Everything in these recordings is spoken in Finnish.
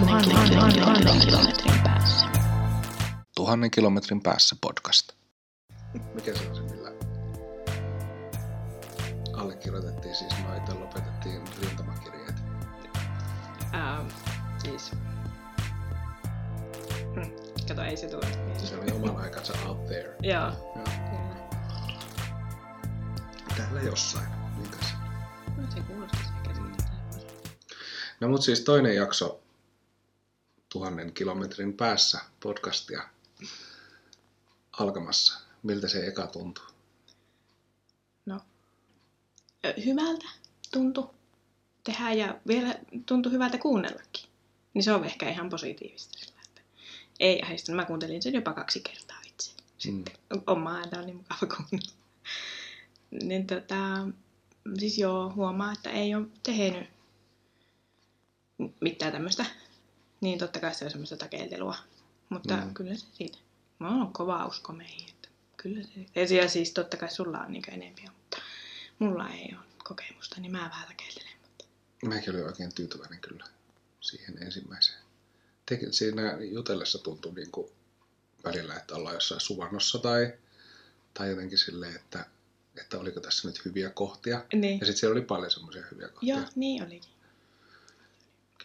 tuhannen, kilometrin päässä. Tuhannen kilometrin päässä podcast. Mikä se on se, millä allekirjoitettiin siis noita, lopetettiin rintamakirjeet? Ähm, siis... Hmm, Kato, ei se tule mieleen. Se oli oman aikansa out there. Joo. Täällä jossain. Niin tässä. No, se kuulostaisi ehkä siltä. No mut siis toinen jakso tuhannen kilometrin päässä podcastia alkamassa. Miltä se eka tuntuu? No, hyvältä tuntui tehdä ja vielä tuntui hyvältä kuunnellakin. Niin se on ehkä ihan positiivista sillä, että ei ahdistanut. Mä kuuntelin sen jopa kaksi kertaa itse. Mm. Oma ääntä on niin mukava kuunnella. Niin tota, siis joo, huomaa, että ei ole tehnyt mitään tämmöistä. Niin totta kai se on semmoista takeiltelua. Mutta Mm. kyllä se siitä. Mä oon kova usko meihin. Että kyllä se. Ja siis totta kai sulla on niin enempiä, mutta mulla ei ole kokemusta, niin mä vähän takeiltelen. Mutta... Mäkin olin oikein tyytyväinen kyllä siihen ensimmäiseen. Te, siinä jutellessa tuntui niin kuin välillä, että ollaan jossain suvannossa tai, tai jotenkin silleen, että, että oliko tässä nyt hyviä kohtia. Niin. Ja sitten siellä oli paljon semmoisia hyviä kohtia. Joo, niin olikin.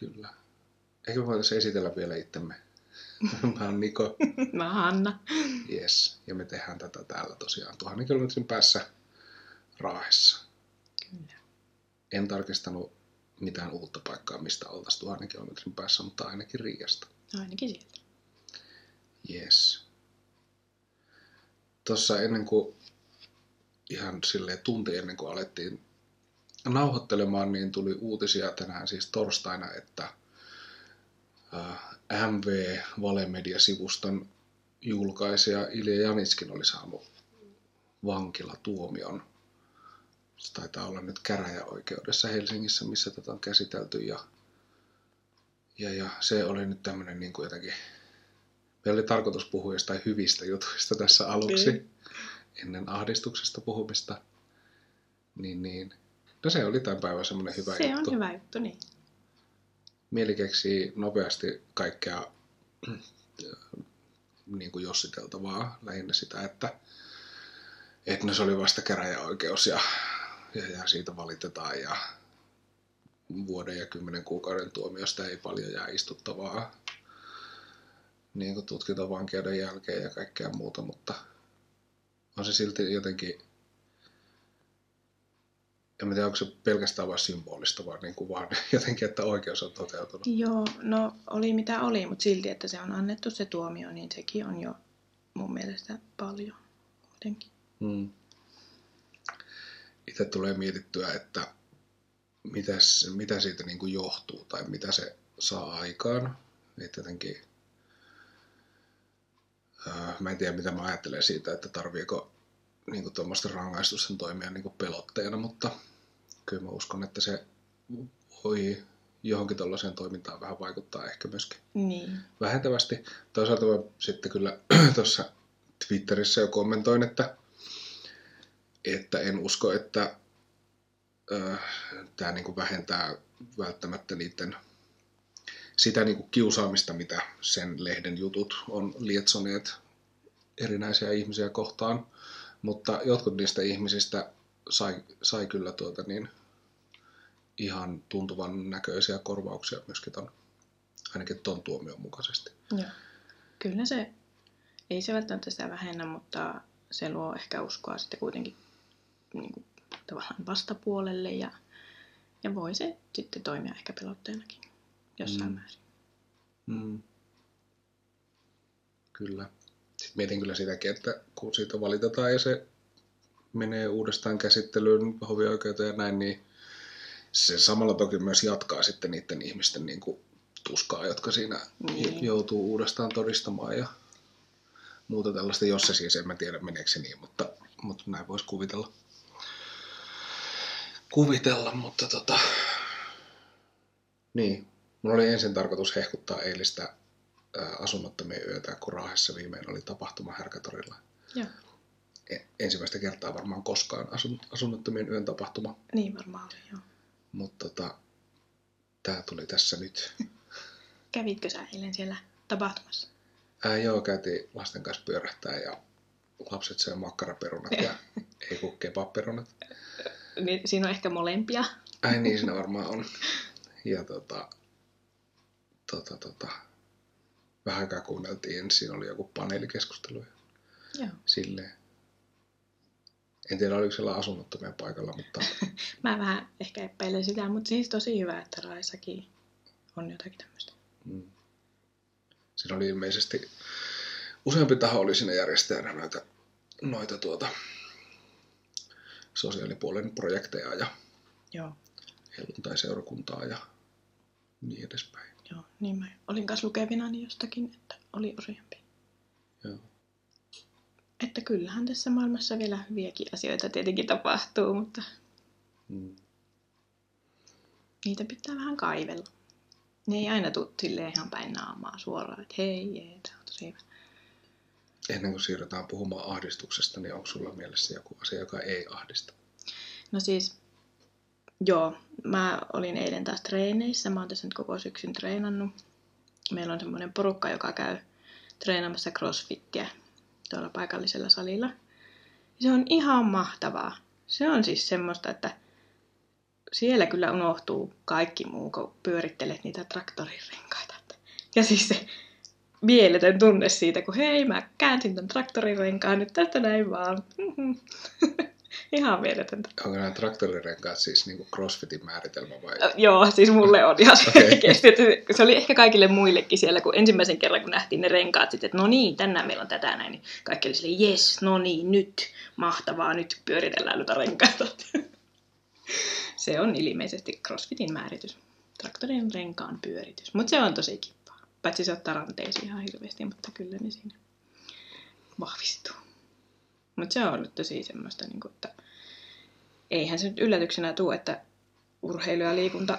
Kyllä. Eikö me voitaisiin esitellä vielä itsemme? Mä oon Niko. mä oon Hanna. Yes. Ja me tehdään tätä täällä tosiaan tuhannen kilometrin päässä Raahessa. Kyllä. En tarkistanut mitään uutta paikkaa, mistä oltaisiin tuhannen kilometrin päässä, mutta ainakin Riiasta. No ainakin sieltä. Yes. Tuossa ennen kuin, ihan silleen tunti ennen kuin alettiin nauhoittelemaan, niin tuli uutisia tänään siis torstaina, että MV Valemedia-sivuston julkaisija Ilja Janitskin oli saanut vankilatuomion. Se taitaa olla nyt käräjäoikeudessa Helsingissä, missä tätä on käsitelty. Ja, ja, ja se oli nyt tämmöinen niin kuin jotenkin Meillä oli tarkoitus puhua jostain hyvistä jutuista tässä aluksi, Niin. ennen ahdistuksesta puhumista. Niin, niin. No se oli tämän päivän semmoinen hyvä se juttu. on hyvä juttu, niin. Mieli keksii nopeasti kaikkea niin kuin jossiteltavaa, lähinnä sitä, että, että no se oli vasta käräjäoikeus ja, ja, ja siitä valitetaan ja vuoden ja kymmenen kuukauden tuomiosta ei paljon jää istuttavaa niin kuin tutkintavankeuden jälkeen ja kaikkea muuta, mutta on se silti jotenkin, en tiedä, onko se pelkästään vain symbolista, vaan, niin kuin vaan jotenkin, että oikeus on toteutunut. Joo, no oli mitä oli, mutta silti, että se on annettu se tuomio, niin sekin on jo mun mielestä paljon kuitenkin. Mm. Itse tulee mietittyä, että mitäs, mitä siitä niin kuin johtuu tai mitä se saa aikaan. Että jotenkin, ää, mä en tiedä mitä mä ajattelen siitä, että tarviiko niin kuin tuommoista rangaistusten toimia niin pelotteena, mutta kyllä mä uskon, että se voi johonkin tuollaiseen toimintaan vähän vaikuttaa ehkä myöskin Niin. vähentävästi. Toisaalta mä sitten kyllä tuossa Twitterissä jo kommentoin, että, että en usko, että äh, tämä niinku vähentää välttämättä niiden sitä niinku kiusaamista, mitä sen lehden jutut on lietsoneet erinäisiä ihmisiä kohtaan. Mutta jotkut niistä ihmisistä sai, sai kyllä tuota niin, ihan tuntuvan näköisiä korvauksia myöskin ton, ainakin ton tuomion mukaisesti. Joo. Kyllä se, ei se välttämättä sitä vähennä, mutta se luo ehkä uskoa sitten kuitenkin niin kuin, tavallaan vastapuolelle ja, ja voi se sitten toimia ehkä pelotteenakin jossain Mm. mm. määrin. Mm. Kyllä. Sitten mietin kyllä sitäkin, että kun siitä valitetaan ja se menee uudestaan käsittelyyn hovioikeuteen ja näin, niin se samalla toki myös jatkaa sitten niiden ihmisten niin kuin tuskaa, jotka siinä Niin. joutuu uudestaan todistamaan ja muuta tällaista, jos se siis, en mä tiedä meneekö se niin, mutta, mutta näin voisi kuvitella. Kuvitella, mutta tota... Niin, mulla oli ensin tarkoitus hehkuttaa eilistä asunnottomien yötä, kun Raahessa viimein oli tapahtuma Härkätorilla. Joo. E- ensimmäistä kertaa varmaan koskaan asun, asunnottomien yön tapahtuma, Niin varmaan oli, joo. mutta tota, tämä tuli tässä nyt. Kävitkö sä eilen siellä tapahtumassa? Ää, joo, käytiin lasten kanssa pyörähtää ja lapset söi makkaraperunat ja ei kun kebabperunat. Niin, siinä on ehkä molempia. Ai niin, siinä varmaan on. Ja tota, tota, tota, vähän aikaa kuunneltiin, siinä oli joku paneelikeskustelu Joo. silleen. En tiedä, oliko siellä asunnottomia paikalla, mutta Mä vähän ehkä epäilen sitä, mutta siis tosi hyvä, että Raissakin on jotakin tämmöistä. mm. siinä oli ilmeisesti useampi taho oli siinä järjestäjänä noita, noita tuota, sosiaalipuolen projekteja ja Joo. helluntai-seurakuntaa ja niin edespäin. Joo, niin mä olin kanssa lukevinani jostakin, että oli useampi. Joo. Että kyllähän tässä maailmassa vielä hyviäkin asioita tietenkin tapahtuu, mutta Mm. niitä pitää vähän kaivella. Ne ei aina tule silleen ihan päin naamaa suoraan, että hei, jee, tämä on tosi hyvä. Ennen kuin siirrytään puhumaan ahdistuksesta, niin onko sulla mielessä joku asia, joka ei ahdista? No siis, joo, mä olin eilen taas treeneissä. Mä oon tässä nyt koko syksyn treenannut. Meillä on semmoinen porukka, joka käy treenaamassa crossfittiä tuolla paikallisella salilla. Se on ihan mahtavaa. Se on siis semmoista, että siellä kyllä unohtuu kaikki muu, kun pyörittelet niitä traktorin renkaita. Ja siis se mieletön tunne siitä, kun hei, mä käänsin ton traktorin renkaan nyt tästä näin vaan. Ihan mieletöntä. Onko nämä traktorirenkaat siis niin kuin crossfitin määritelmä vai? Joo, siis mulle on ihan selkeästi. että Se oli ehkä kaikille muillekin siellä, kun ensimmäisen kerran kun nähtiin ne renkaat, sitten, että no niin, tänään meillä on tätä näin, niin kaikki oli silleen, jes, no niin, nyt, mahtavaa, nyt pyöritellään noita renkaita. Se on ilmeisesti CrossFitin määritys. Traktorin renkaan pyöritys. Mutta se on tosi kippaa. Paitsi se ottaa ranteisiin ihan hirveästi, mutta kyllä ne siinä vahvistuu. Mutta se on ollut tosi semmoista, niin kuin, että eihän se nyt yllätyksenä tule, että urheilu ja liikunta,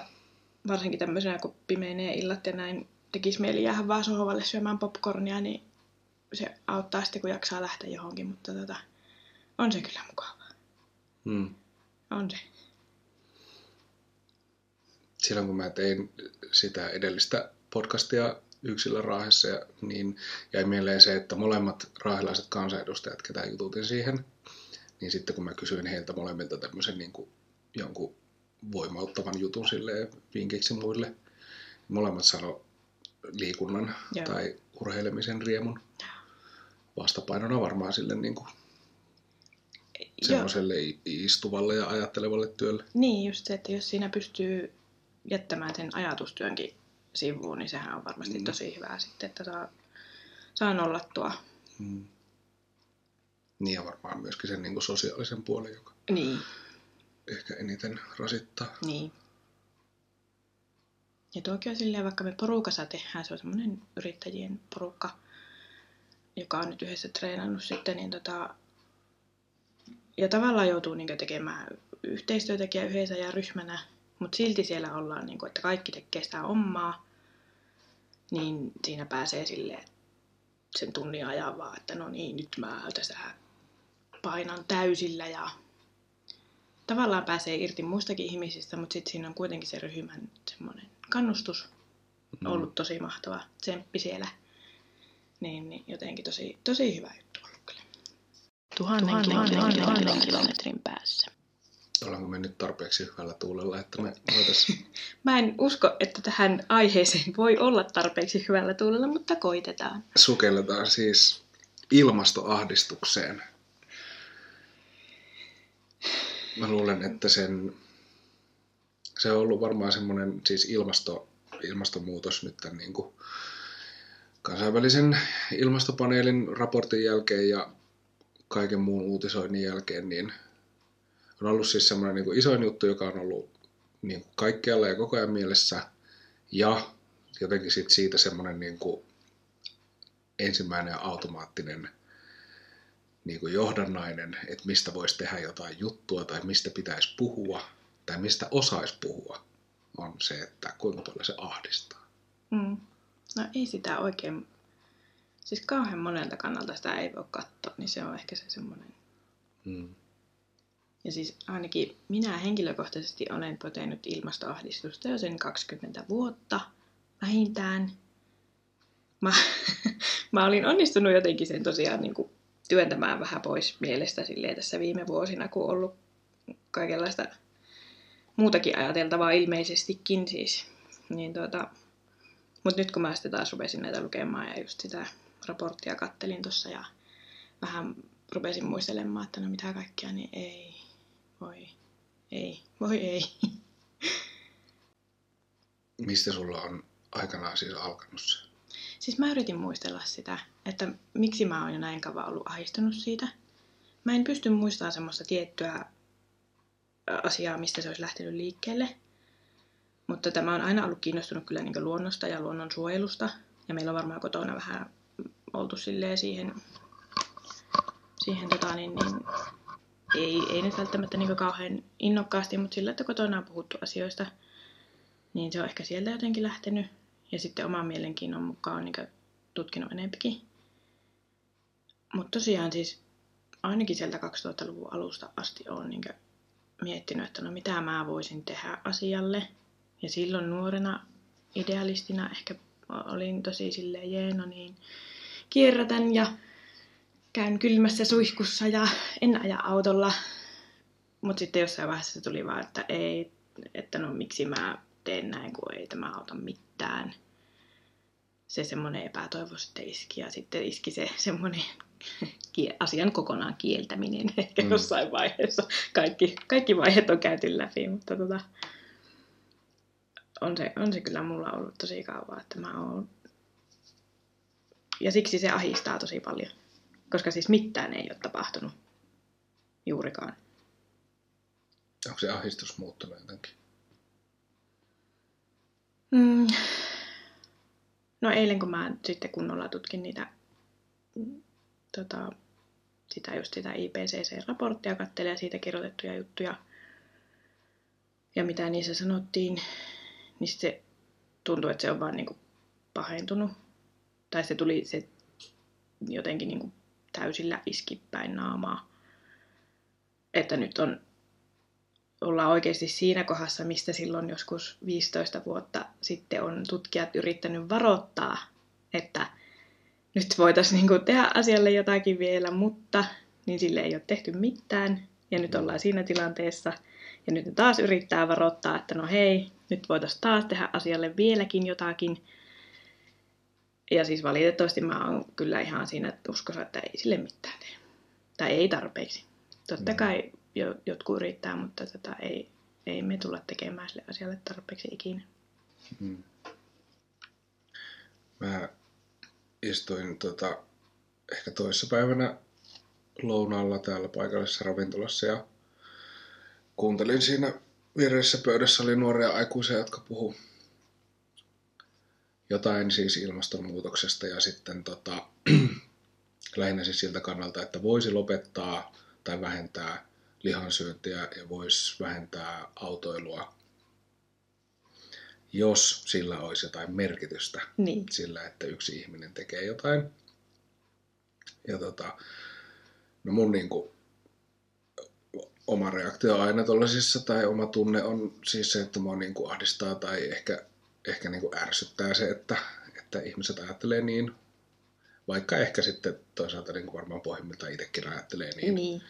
varsinkin tämmöisenä, kun pimeinee illat ja näin, tekisi mieli jäädä vaan sohvalle syömään popcornia, niin se auttaa sitten, kun jaksaa lähteä johonkin, mutta tota, on se kyllä mukavaa. Hmm. On se. Silloin kun mä tein sitä edellistä podcastia yksilön raahessa, ja niin jäi mieleen se, että molemmat raahilaiset kansanedustajat, ketä jututin siihen, niin sitten kun mä kysyin heiltä molemmilta tämmöisen niin kuin jonkun voimauttavan jutun silleen vinkiksi muille, niin molemmat sano liikunnan Joo. tai urheilemisen riemun vastapainona varmaan sille niin kuin semmoiselle istuvalle ja ajattelevalle työlle. Niin, just se, että jos siinä pystyy jättämään sen ajatustyönkin sivuun, niin sehän on varmasti Mm. tosi hyvää sitten, että saa, saa nollattua. Mm. Niin ja varmaan myöskin sen niin kuin sosiaalisen puolen, joka Niin, ehkä eniten rasittaa. niin. Ja tuokin on silleen, vaikka me porukassa tehdään, se on semmoinen yrittäjien porukka, joka on nyt yhdessä treenannut sitten, niin tota, ja tavallaan joutuu niin tekemään yhteistyötäkin yhdessä ja ryhmänä, mutta silti siellä ollaan, niin kuin, että kaikki tekee sitä omaa, niin siinä pääsee silleen sen tunnin ajan vaan, että no niin, nyt mä tässä painan täysillä ja tavallaan pääsee irti muistakin ihmisistä, mutta sitten siinä on kuitenkin se ryhmän semmoinen kannustus Mm. ollut tosi mahtava tsemppi siellä. Niin, niin jotenkin tosi, tosi hyvä juttu ollut kyllä. Tuhannen, Tuhannen kilometrin, kilometrin kilometrin päässä. Ollaanko me nyt tarpeeksi hyvällä tuulella, että me voitaisiin... Mä en usko, että tähän aiheeseen voi olla tarpeeksi hyvällä tuulella, mutta koitetaan. Sukelletaan siis ilmastoahdistukseen. Mä luulen, että sen, se on ollut varmaan semmoinen siis ilmasto, ilmastonmuutos nyt tämän niin kuin kansainvälisen ilmastopaneelin raportin jälkeen ja kaiken muun uutisoinnin jälkeen, niin on ollut siis semmoinen niin kuin isoin juttu, joka on ollut niin kuin kaikkialla ja koko ajan mielessä. Ja jotenkin sit siitä semmoinen niin kuin ensimmäinen ja automaattinen niin kuin johdannainen, että mistä voisi tehdä jotain juttua tai mistä pitäisi puhua tai mistä osaisi puhua, on se, että kuinka paljon se ahdistaa. Mm. No ei sitä oikein, siis kauhean monelta kannalta sitä ei voi katsoa, niin se on ehkä se semmoinen. Mm. Ja siis ainakin minä henkilökohtaisesti olen potenut ilmastoahdistusta jo sen 20 vuotta vähintään. mä, mä olin onnistunut jotenkin sen tosiaan niin kuin työntämään vähän pois mielestä silleen tässä viime vuosina, kun on ollut kaikenlaista muutakin ajateltavaa ilmeisestikin siis. Niin tuota, mutta nyt kun mä sitten taas rupesin näitä lukemaan ja just sitä raporttia kattelin tuossa ja vähän rupesin muistelemaan, että no mitä kaikkea, niin ei, voi, ei, voi ei. Mistä sulla on aikanaan siis alkanut se? Siis mä yritin muistella sitä, että miksi mä oon jo näin kauan ollut ahistunut siitä. Mä en pysty muistamaan semmoista tiettyä asiaa, mistä se olisi lähtenyt liikkeelle. Mutta tämä on aina ollut kiinnostunut kyllä niin luonnosta ja luonnon suojelusta. Ja meillä on varmaan kotona vähän oltu silleen siihen, siihen tota, niin, niin, ei, ei nyt välttämättä niin kauhean innokkaasti, mutta sillä, että kotona on puhuttu asioista, niin se on ehkä sieltä jotenkin lähtenyt. Ja sitten oman mielenkiinnon mukaan on niin tutkinut enempikin. Mutta tosiaan siis ainakin sieltä 2000-luvun alusta asti olen niin miettinyt, että no mitä mä voisin tehdä asialle. Ja silloin nuorena idealistina ehkä olin tosi silleen, jee, no niin, kierrätän ja käyn kylmässä suihkussa ja en aja autolla. Mutta sitten jossain vaiheessa se tuli vaan, että ei, että no miksi mä teen näin, kun ei tämä auta mitään. Se semmoinen epätoivo sitten iski ja sitten iski se semmoinen asian kokonaan kieltäminen ehkä mm. jossain vaiheessa. Kaikki, kaikki vaiheet on käyty läpi, mutta tota, on, se, on se kyllä mulla ollut tosi kauan, että mä oon... Ja siksi se ahistaa tosi paljon, koska siis mitään ei ole tapahtunut juurikaan. Onko se ahistus muuttunut jotenkin? Mm. No eilen kun mä sitten kunnolla tutkin niitä tota, sitä just sitä IPCC-raporttia kattelee ja siitä kirjoitettuja juttuja ja mitä niissä sanottiin, niin se tuntuu, että se on vaan niin kuin pahentunut. Tai se tuli se jotenkin niin täysillä iskipäin naamaa. Että nyt on, ollaan oikeasti siinä kohdassa, mistä silloin joskus 15 vuotta sitten on tutkijat yrittänyt varoittaa, että nyt voitaisiin niin tehdä asialle jotakin vielä, mutta niin sille ei ole tehty mitään. Ja nyt ollaan siinä tilanteessa. Ja nyt taas yrittää varoittaa, että no hei, nyt voitaisiin taas tehdä asialle vieläkin jotakin. Ja siis valitettavasti mä oon kyllä ihan siinä uskossa, että ei sille mitään tee. Tai ei tarpeeksi. Totta mm. kai jo, jotkut yrittää, mutta tota ei, ei me tulla tekemään sille asialle tarpeeksi ikinä. Mm. Mä istuin tota, ehkä toissapäivänä lounaalla täällä paikallisessa ravintolassa ja kuuntelin siinä vieressä pöydässä oli nuoria aikuisia, jotka puhu jotain siis ilmastonmuutoksesta ja sitten tota, lähinnä siis siltä kannalta, että voisi lopettaa tai vähentää lihansyöntiä ja voisi vähentää autoilua jos sillä olisi jotain merkitystä niin. sillä, että yksi ihminen tekee jotain. Ja tota, no mun niinku, oma reaktio aina tollasissa tai oma tunne on siis se, että mua niinku ahdistaa tai ehkä, ehkä niinku ärsyttää se, että, että ihmiset ajattelee niin. Vaikka ehkä sitten toisaalta niinku varmaan pohjimmiltaan itsekin ajattelee niin. niin.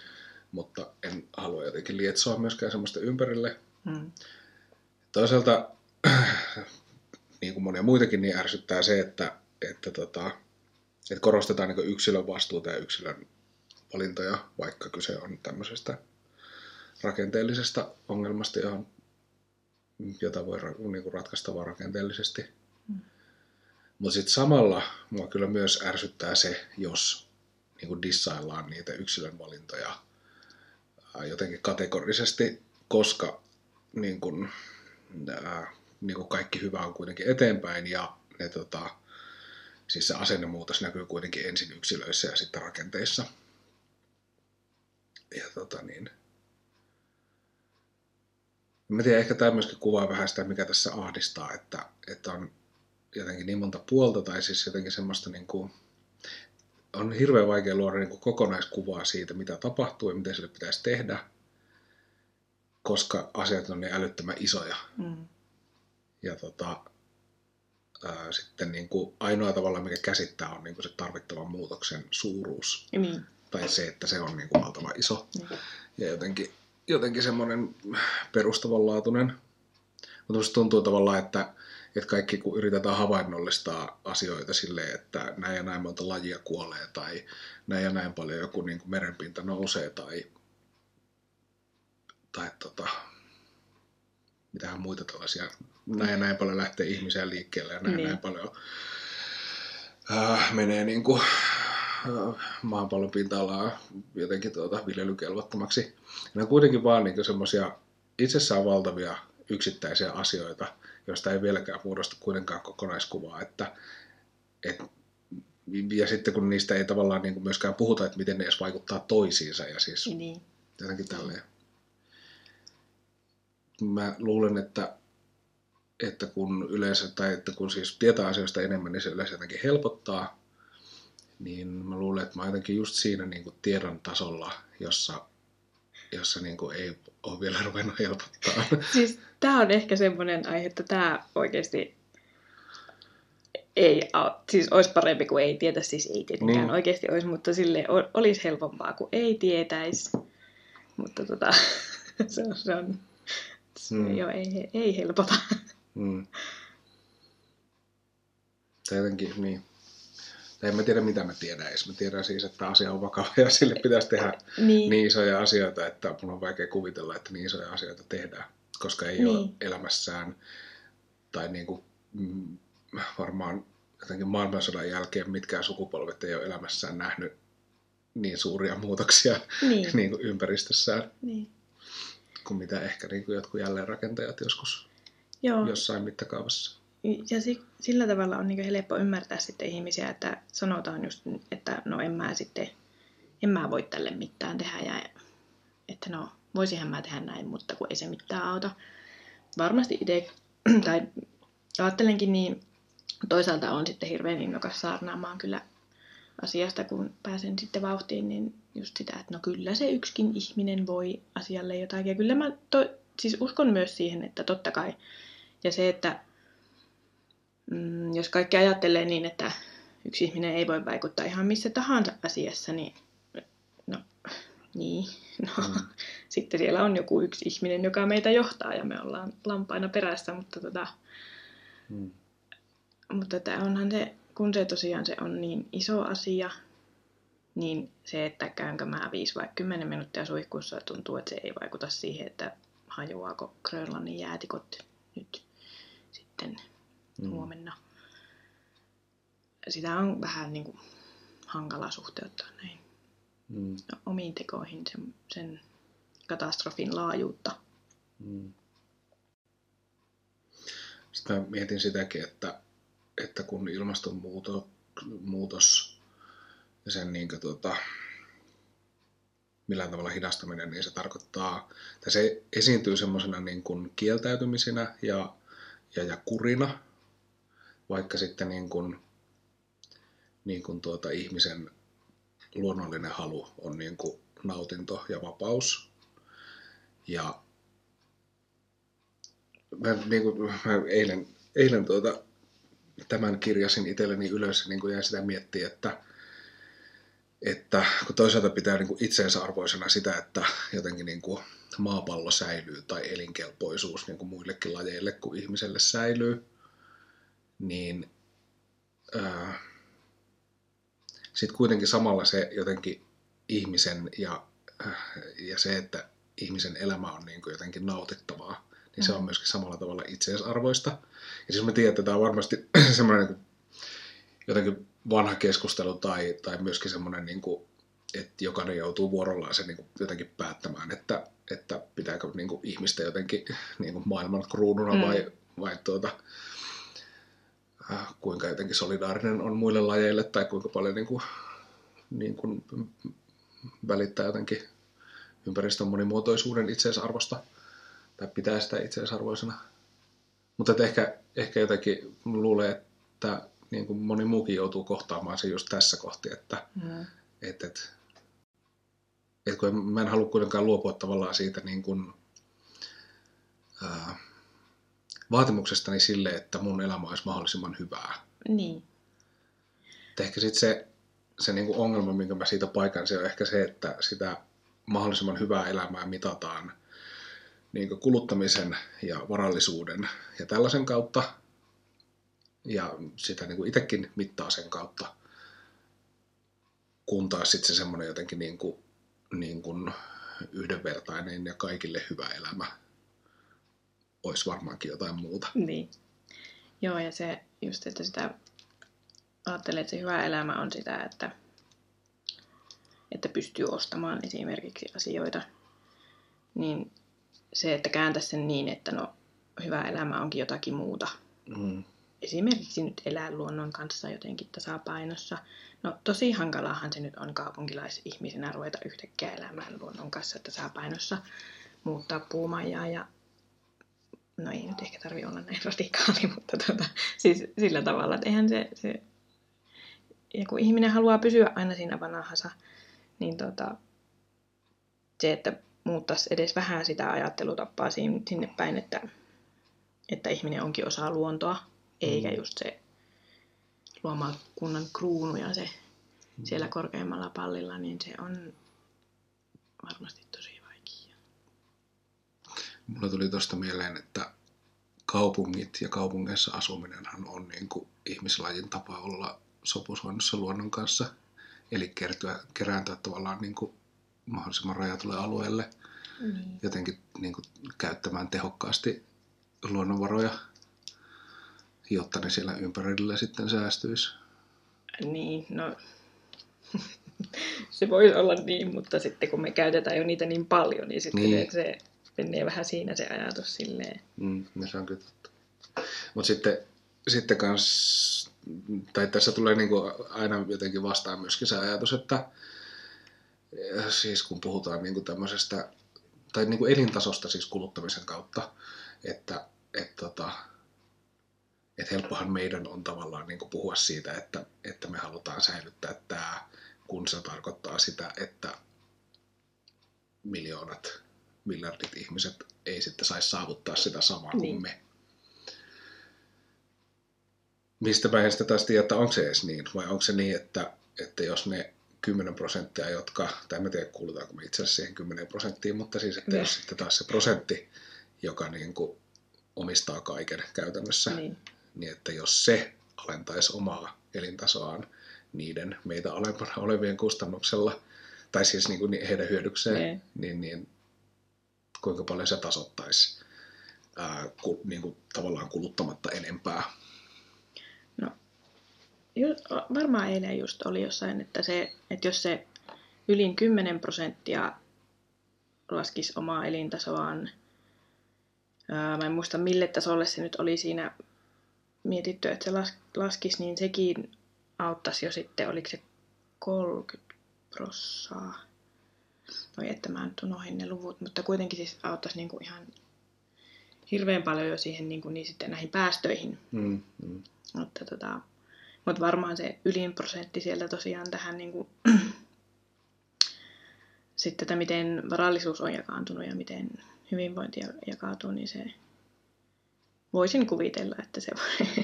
Mutta en halua jotenkin lietsoa myöskään semmoista ympärille. Hmm. Toisaalta niin kuin monia muitakin, niin ärsyttää se, että, että, tota, että korostetaan niin yksilön vastuuta ja yksilön valintoja, vaikka kyse on tämmöisestä rakenteellisesta ongelmasta, johon, jota voi niin kuin ratkaista vaan rakenteellisesti. Mm. Mutta sitten samalla mua kyllä myös ärsyttää se, jos niin kuin dissaillaan niitä yksilön valintoja jotenkin kategorisesti, koska niin kuin, ää, niin kuin kaikki hyvä on kuitenkin eteenpäin ja ne, tota, siis se asennemuutos näkyy kuitenkin ensin yksilöissä ja sitten rakenteissa. Ja tota niin. Mä tiedän, ehkä tämä myöskin kuvaa vähän sitä, mikä tässä ahdistaa, että, että on jotenkin niin monta puolta tai siis jotenkin semmoista niin kuin, on hirveän vaikea luoda niin kuin kokonaiskuvaa siitä, mitä tapahtuu ja miten sille pitäisi tehdä, koska asiat on niin älyttömän isoja. Mm. Ja tota, ää, sitten niin kuin ainoa tavalla, mikä käsittää, on niin kuin se tarvittavan muutoksen suuruus. Niin. Tai se, että se on niin kuin valtavan iso. niin. Ja jotenkin, jotenkin semmoinen perustavanlaatuinen. Mutta tuntuu tavallaan, että, että kaikki kun yritetään havainnollistaa asioita silleen, että näin ja näin monta lajia kuolee tai näin ja näin paljon joku niin kuin merenpinta nousee tai, tai tota, mitähän muita tällaisia, näin ja näin paljon lähtee ihmisiä liikkeelle ja näin Niin. ja näin paljon äh, menee niin kuin, maapallon pinta-alaa jotenkin tuota, viljelykelvottomaksi. Ne on kuitenkin vaan niin semmoisia itsessään valtavia yksittäisiä asioita, joista ei vieläkään muodostu kuitenkaan kokonaiskuvaa. Että, et, ja sitten kun niistä ei tavallaan niin kuin myöskään puhuta, että miten ne edes vaikuttaa toisiinsa ja siis niin. jotenkin tälleen. Mä luulen, että, että kun yleensä, tai että kun siis tietää asioista enemmän, niin se yleensä jotenkin helpottaa. Niin mä luulen, että mä jotenkin just siinä niin kuin tiedon tasolla, jossa, jossa niin kuin ei ole vielä ruvennut helpottaa. Siis tämä on ehkä semmoinen aihe, että tämä oikeasti ei, siis olisi parempi kuin ei tietä, siis ei tietenkään Niin. oikeasti olisi, mutta sille olisi helpompaa kuin ei tietäisi. Mutta tota, se on, se on se Mm. jo ei, ei helpota. Mm. Tai jotenkin, niin. Tai en mä tiedä, mitä mä tiedän edes. Mä tiedän siis, että asia on vakava ja sille pitäisi tehdä niin. niin isoja asioita, että mun on vaikea kuvitella, että niin isoja asioita tehdään, koska ei Niin. ole elämässään tai niin kuin, mm, varmaan jotenkin maailmansodan jälkeen mitkään sukupolvet ei ole elämässään nähnyt niin suuria muutoksia Niin. niin kuin ympäristössään niin. kuin mitä ehkä niin kuin jotkut jälleenrakentajat joskus Joo. jossain mittakaavassa. Ja si- sillä tavalla on niin helppo ymmärtää sitten ihmisiä, että sanotaan just, että no en mä sitten, en mä voi tälle mitään tehdä ja että no voisinhan mä tehdä näin, mutta kun ei se mitään auta. Varmasti itse, tai ajattelenkin niin, toisaalta on sitten hirveän innokas saarnaamaan kyllä asiasta, kun pääsen sitten vauhtiin, niin just sitä, että no kyllä se yksikin ihminen voi asialle jotakin. Ja kyllä mä to, siis uskon myös siihen, että totta kai, ja se, että mm, jos kaikki ajattelee niin, että yksi ihminen ei voi vaikuttaa ihan missä tahansa asiassa, niin no, niin, no, Mm. sitten siellä on joku yksi ihminen, joka meitä johtaa ja me ollaan lampaina perässä, mutta, tota, Mm. mutta että onhan se, kun se tosiaan se on niin iso asia, niin se, että käynkö mä 5 vai 10 minuuttia suihkussa, tuntuu, että se ei vaikuta siihen, että hajoaako Grönlannin jäätikot nyt sitten Mm. huomenna. Sitä on vähän niin kuin hankala suhteuttaa näin Mm. omiin tekoihin sen, sen katastrofin laajuutta. Mm. Sitten mä mietin sitäkin, että, että kun ilmastonmuutos ja sen niin kuin, tuota, millään tavalla hidastaminen, niin se tarkoittaa, tai se esiintyy semmoisena niin kuin kieltäytymisenä ja, ja, ja kurina, vaikka sitten niin kuin, niin kuin tuota ihmisen luonnollinen halu on niin kuin nautinto ja vapaus. Ja mä, niin kuin, mä eilen, eilen tuota, tämän kirjasin itselleni ylös ja niin kuin jäin sitä miettiä, että, että kun toisaalta pitää niin kuin itseisarvoisena sitä, että jotenkin niin kuin maapallo säilyy tai elinkelpoisuus niin kuin muillekin lajeille kuin ihmiselle säilyy, niin sitten kuitenkin samalla se jotenkin ihmisen ja, äh, ja se, että ihmisen elämä on niin kuin jotenkin nautittavaa, niin se on Mm. myöskin samalla tavalla itseisarvoista. Ja siis mä tiedän, että tämä on varmasti semmoinen niin jotenkin vanha keskustelu tai, tai myöskin semmoinen, niin kuin, että jokainen joutuu vuorollaan sen niin kuin jotenkin päättämään, että, että pitääkö niin kuin ihmistä jotenkin niin kuin maailman kruununa Mm. vai, vai tuota, kuinka jotenkin solidaarinen on muille lajeille tai kuinka paljon niin kuin, niin kuin välittää jotenkin ympäristön monimuotoisuuden itseisarvosta tai pitää sitä itseisarvoisena. Mutta että ehkä, ehkä jotenkin luulee, että niin kuin moni muukin joutuu kohtaamaan se just tässä kohti, että Mm. et, et, et kun en- mä en halua kuitenkaan luopua tavallaan siitä niin kuin, ää, vaatimuksestani sille, että mun elämä olisi mahdollisimman hyvää. Niin. Et ehkä sitten se, se niinku ongelma, minkä mä siitä paikan, se on ehkä se, että sitä mahdollisimman hyvää elämää mitataan niinku kuluttamisen ja varallisuuden ja tällaisen kautta. Ja sitä niinku itsekin mittaa sen kautta. Kun taas sitten se semmoinen jotenkin niinku, niinku yhdenvertainen ja kaikille hyvä elämä olisi varmaankin jotain muuta. Niin. Joo, ja se just, että sitä ajattelee, että se hyvä elämä on sitä, että, että pystyy ostamaan esimerkiksi asioita, niin se, että kääntä sen niin, että no hyvä elämä onkin jotakin muuta. Mm. Esimerkiksi nyt elää luonnon kanssa jotenkin tasapainossa. No tosi hankalahan se nyt on kaupunkilaisihmisenä ruveta yhtäkkiä elämään luonnon kanssa tasapainossa, muuttaa puumajaa ja no ei nyt ehkä tarvi olla näin radikaali, mutta tota, siis sillä tavalla, että eihän se, se ja kun ihminen haluaa pysyä aina siinä vanhassa, niin tota, se, että muuttaisi edes vähän sitä ajattelutappaa sinne päin, että, että ihminen onkin osa luontoa, eikä just se luomaan kunnan kruunu ja se siellä korkeimmalla pallilla, niin se on varmasti tosi. Mulla tuli tuosta mieleen, että kaupungit ja kaupungeissa asuminenhan on niin kuin ihmislajin tapa olla sopusoinnussa luonnon kanssa. Eli kertyä, kerääntyä tavallaan niin kuin mahdollisimman rajatulle alueelle. Niin. Jotenkin niin kuin käyttämään tehokkaasti luonnonvaroja, jotta ne siellä ympärillä sitten säästyisi. Niin, no se voisi olla niin, mutta sitten kun me käytetään jo niitä niin paljon, niin sitten niin. se menee vähän siinä se ajatus silleen. Mm, no se on kyllä totta. Mutta sitten, sitten kans, tai tässä tulee niinku aina jotenkin vastaan myöskin se ajatus, että eh, siis kun puhutaan niinku tämmöisestä, tai niinku elintasosta siis kuluttamisen kautta, että et tota, et helppohan meidän on tavallaan niinku puhua siitä, että, että me halutaan säilyttää tämä, kun se tarkoittaa sitä, että miljoonat, miljardit ihmiset ei sitten saisi saavuttaa sitä samaa niin. kuin Niin. me. Mistä mä en sitä taas tiedä, että onko se edes niin, vai onko se niin, että, että jos ne 10 prosenttia, jotka, tai mä tiedä kuulutaanko me itse asiassa siihen 10 prosenttiin, mutta siis, että Joo. jos sitten taas se prosentti, joka niin kuin omistaa kaiken käytännössä, Niin. niin että jos se alentaisi omaa elintasoaan niiden meitä alempana olevien kustannuksella, tai siis niin kuin heidän hyödykseen, Niin. niin, niin kuinka paljon se tasoittaisi ää, ku, niin kuin tavallaan kuluttamatta enempää. Ju, varmaan eilen just oli jossain, että, se, että jos se ylin 10 prosenttia laskisi omaa elintasoaan, ää, mä en muista mille tasolle se nyt oli siinä mietitty, että se las, laskisi, niin sekin auttaisi jo sitten, oliko se 30 prossaa. Voi että mä nyt unohdin ne luvut, mutta kuitenkin siis auttaisi niinku ihan hirveän paljon jo siihen niin, kuin, niin sitten näihin päästöihin. Mm, mm. Mutta tota, mut varmaan se ylin prosentti sieltä tosiaan tähän niin kuin, sitten, että miten varallisuus on jakaantunut ja miten hyvinvointi ja- jakautuu, niin se voisin kuvitella, että se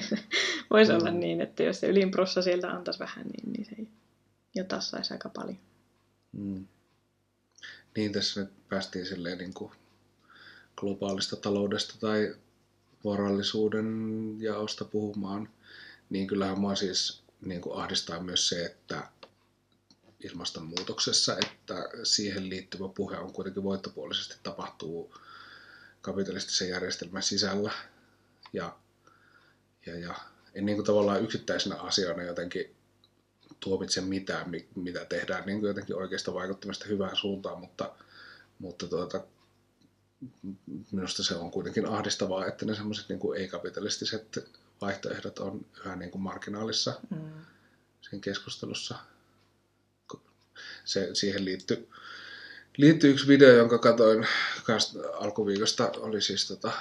voisi Mm. olla niin, että jos se ylin prossa sieltä antaisi vähän, niin, niin se jo tassaisi aika paljon. Mm. Niin tässä nyt päästiin silleen niin kuin globaalista taloudesta tai varallisuuden jaosta puhumaan, niin kyllähän mua siis niin kuin ahdistaa myös se, että ilmastonmuutoksessa, että siihen liittyvä puhe on kuitenkin voittopuolisesti tapahtuu kapitalistisen järjestelmän sisällä. Ja, ja, ja en niin kuin tavallaan yksittäisenä asiana jotenkin tuomitse mitään, mi- mitä tehdään niin kuin jotenkin oikeasta vaikuttamista hyvään suuntaan, mutta, mutta tuota, minusta se on kuitenkin ahdistavaa, että ne semmoiset niin ei-kapitalistiset vaihtoehdot on yhä niin kuin marginaalissa Mm. siinä keskustelussa. Se, siihen liittyy, liittyy yksi video, jonka katsoin kans alkuviikosta, oli siis tota,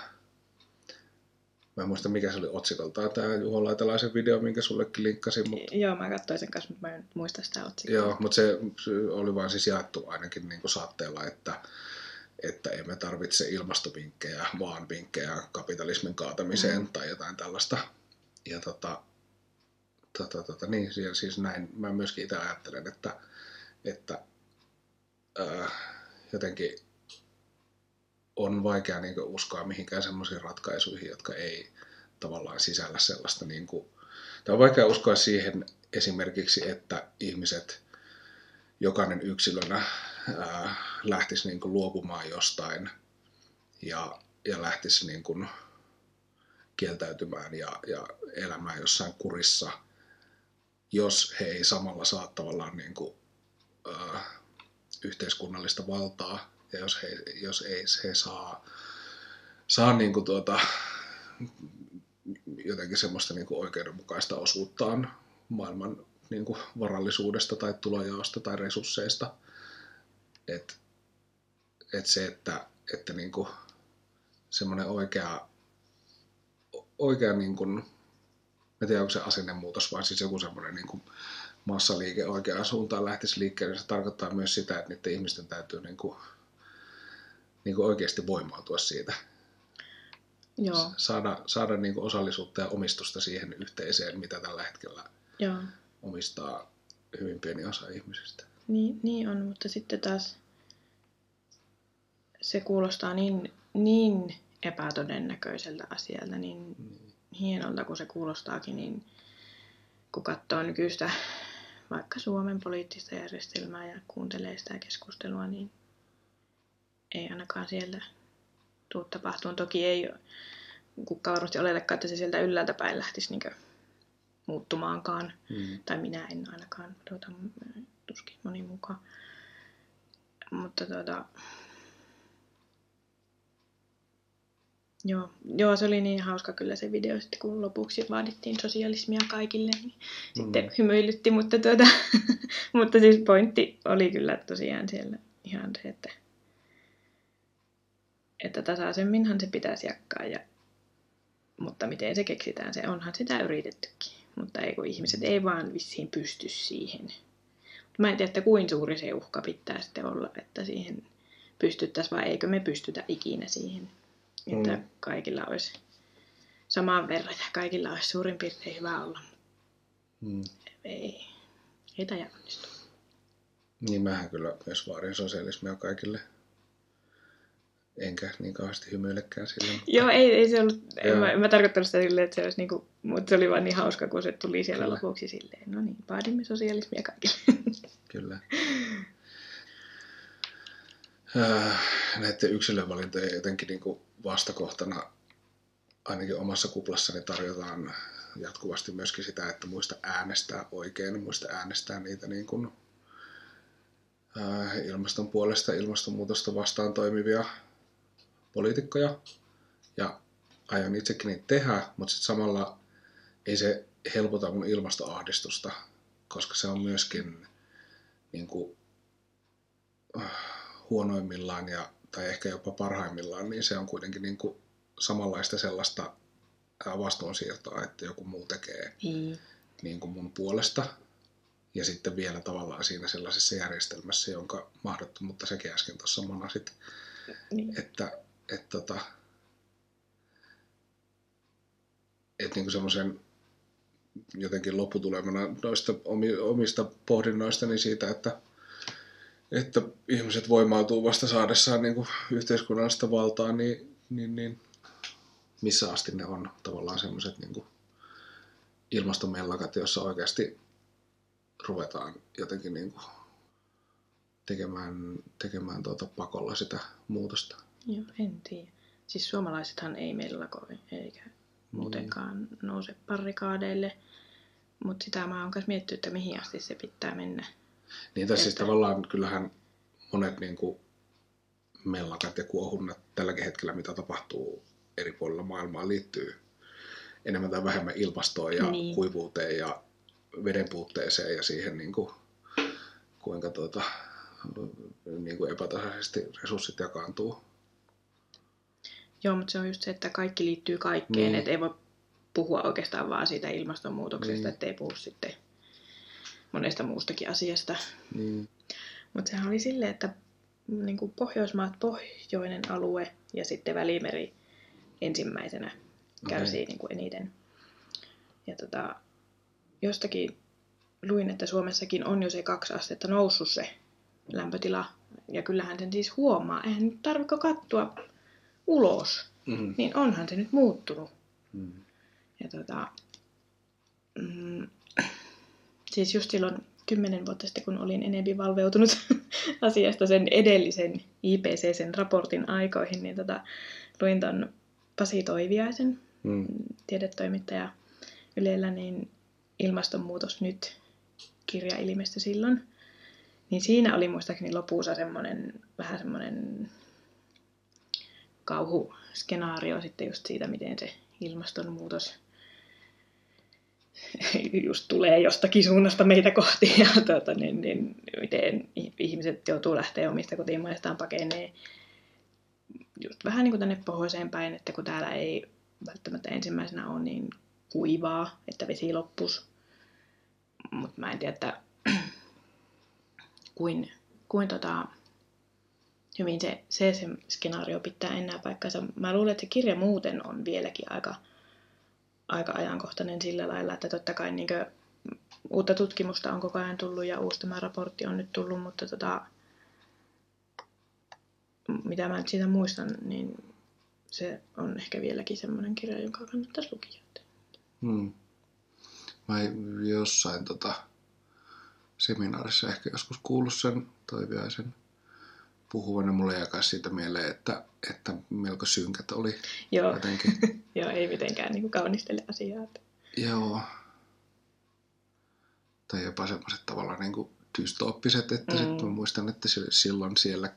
mä en muista mikä se oli otsikoltaan, tämä Juho Laitalaisen video, minkä sullekin linkkasin, mutta Joo, mä katsoin sen kanssa, mutta mä en muista sitä otsikkoa. Joo, mutta se, oli vaan siis jaettu ainakin niin kuin saatteella, että että emme tarvitse ilmastovinkkejä, vaan vinkkejä kapitalismin kaatamiseen mm. tai jotain tällaista. Ja tota, tota, tota, niin, siis näin mä myöskin itse ajattelen, että, että ää, jotenkin on vaikea niin kuin, uskoa mihinkään semmoisiin ratkaisuihin, jotka ei tavallaan sisällä sellaista, niin kuin, tai on vaikea uskoa siihen esimerkiksi, että ihmiset, jokainen yksilönä ää, lähtisi niin kuin, luopumaan jostain ja, ja lähtisi niin kuin, kieltäytymään ja, ja elämään jossain kurissa, jos he ei samalla saa tavallaan niin kuin, ää, yhteiskunnallista valtaa ja jos, he, jos ei he saa, saa niin kuin tuota, jotenkin semmoista niin kuin oikeudenmukaista osuuttaan maailman niin kuin varallisuudesta tai tulojaosta tai resursseista. Et, et se, että, että niin kuin semmoinen oikea, oikea niin kuin, en tiedä onko se asennemuutos, vai siis joku semmoinen niin kuin massaliike oikeaan suuntaan lähtisi liikkeelle, se tarkoittaa myös sitä, että niiden ihmisten täytyy niin kuin niin kuin oikeasti voimautua siitä. Joo. Saada, saada niin kuin osallisuutta ja omistusta siihen yhteiseen, mitä tällä hetkellä Joo. omistaa hyvin pieni osa ihmisistä. Niin, niin on, mutta sitten taas se kuulostaa niin, niin epätodennäköiseltä asialta, niin mm. hienolta kuin se kuulostaakin, niin kun katsoo nykyistä vaikka Suomen poliittista järjestelmää ja kuuntelee sitä keskustelua, niin ei ainakaan siellä tuu tapahtumaan. Toki ei kukaan varmasti oletakaan, että se sieltä ylhäältä päin lähtisi niin muuttumaankaan. Mm. Tai minä en ainakaan, tuota, tuskin moni mukaan. Mutta tuota, Joo, joo, se oli niin hauska kyllä se video, sitten kun lopuksi vaadittiin sosialismia kaikille, niin mm. sitten hymyilytti, mutta, tuota, mutta siis pointti oli kyllä tosiaan siellä ihan se, että että tasaisemminhan se pitäisi jakaa. Ja, mutta miten se keksitään, se onhan sitä yritettykin. Mutta ei kun ihmiset ei vaan vissiin pysty siihen. Mä en tiedä, että kuin suuri se uhka pitää sitten olla, että siihen pystyttäisiin vai eikö me pystytä ikinä siihen. Että mm. kaikilla olisi saman verran ja kaikilla olisi suurin piirtein hyvä olla. Mm. Ei, ei tämä onnistu. Niin mähän kyllä myös vaarin sosialismia kaikille enkä niin kauheasti hymyillekään sillä. Mutta... Joo, ei, ei se ollut, en mä, en mä tarkoittanut sitä silleen, että se olisi niinku, mutta se oli vaan niin hauska, kun se tuli siellä Kyllä. lopuksi silleen, no niin, vaadimme sosialismia kaikille. Kyllä. Äh, näiden yksilövalintojen jotenkin niin kuin vastakohtana ainakin omassa kuplassani tarjotaan jatkuvasti myöskin sitä, että muista äänestää oikein, muista äänestää niitä niin kuin, äh, ilmaston puolesta ilmastonmuutosta vastaan toimivia poliitikkoja ja aion itsekin niitä tehdä, mutta sitten samalla ei se helpota mun ilmastoahdistusta, koska se on myöskin niin kuin, äh, huonoimmillaan ja, tai ehkä jopa parhaimmillaan, niin se on kuitenkin niin kuin samanlaista sellaista vastuunsiirtoa, että joku muu tekee mm. niin kuin mun puolesta. Ja sitten vielä tavallaan siinä sellaisessa järjestelmässä, jonka mahdottomuutta sekin äsken tuossa manasit, niin. että että tota, et niinku semmoisen jotenkin lopputulemana noista omista pohdinnoista niin siitä, että, että ihmiset voimautuu vasta saadessaan niin kuin yhteiskunnallista valtaa, niin, niin, niin missä asti ne on tavallaan semmoiset niin ilmastomellakat, joissa oikeasti ruvetaan jotenkin niin kuin tekemään, tekemään tuota pakolla sitä muutosta. Joo, en tiedä. Siis suomalaisethan ei mellakoi eikä muutenkaan mm. nouse parikaadeille. Mutta sitä mä oon myös miettinyt, että mihin asti se pitää mennä. Niin, tai siis että... siis tavallaan kyllähän monet niin kuin mellakat ja kuohunnat tälläkin hetkellä, mitä tapahtuu eri puolilla maailmaa, liittyy enemmän tai vähemmän ilmastoon ja niin. kuivuuteen ja veden puutteeseen ja siihen, niin kuin, kuinka tuota, niin kuin epätasaisesti resurssit jakaantuu Joo, mutta se on just se, että kaikki liittyy kaikkeen, niin. että ei voi puhua oikeastaan vaan siitä ilmastonmuutoksesta, niin. ettei puhu sitten monesta muustakin asiasta. Niin. Mutta sehän oli silleen, että niin kuin Pohjoismaat pohjoinen alue ja sitten Välimeri ensimmäisenä kärsii Okei. niin kuin eniten. Ja tota, jostakin luin, että Suomessakin on jo se kaksi astetta noussut se lämpötila. Ja kyllähän sen siis huomaa. Eihän nyt tarvitse katsoa ulos. Mm. Niin onhan se nyt muuttunut. Mm. Ja tota, mm, siis just silloin kymmenen vuotta sitten, kun olin enemmän valveutunut asiasta sen edellisen IPCCn raportin aikoihin, niin tota, luin ton Pasi Toiviaisen, Mm. tiedetoimittaja Ylellä, niin Ilmastonmuutos nyt kirja ilmestyi silloin. Niin siinä oli muistaakseni lopussa semmoinen, vähän semmoinen kauhuskenaario sitten just siitä, miten se ilmastonmuutos just tulee jostakin suunnasta meitä kohti ja tuota, niin, niin, miten ihmiset joutuu lähteä omista kotimaistaan pakenee just vähän niin kuin tänne pohjoiseen päin, että kun täällä ei välttämättä ensimmäisenä ole niin kuivaa, että vesi loppus. Mutta mä en tiedä, että kuin, kuin tota, hyvin se, se, se skenaario pitää enää paikkansa. Mä luulen, että se kirja muuten on vieläkin aika, aika ajankohtainen sillä lailla, että totta kai niin uutta tutkimusta on koko ajan tullut ja uusi tämä raportti on nyt tullut, mutta tota, mitä mä nyt siitä muistan, niin se on ehkä vieläkin semmoinen kirja, jonka kannattaisi lukea. Mm. Mä jossain tota, seminaarissa ehkä joskus kuullut sen toiviaisen puhuvan ja mulle kanssa siitä mieleen, että, että melko synkät oli Joo, jotenkin. joo ei mitenkään niin kuin kaunistele asiaa. Joo. Tai jopa semmoiset tavallaan niin kuin dystooppiset, että mm. Sitten mä muistan, että silloin siellä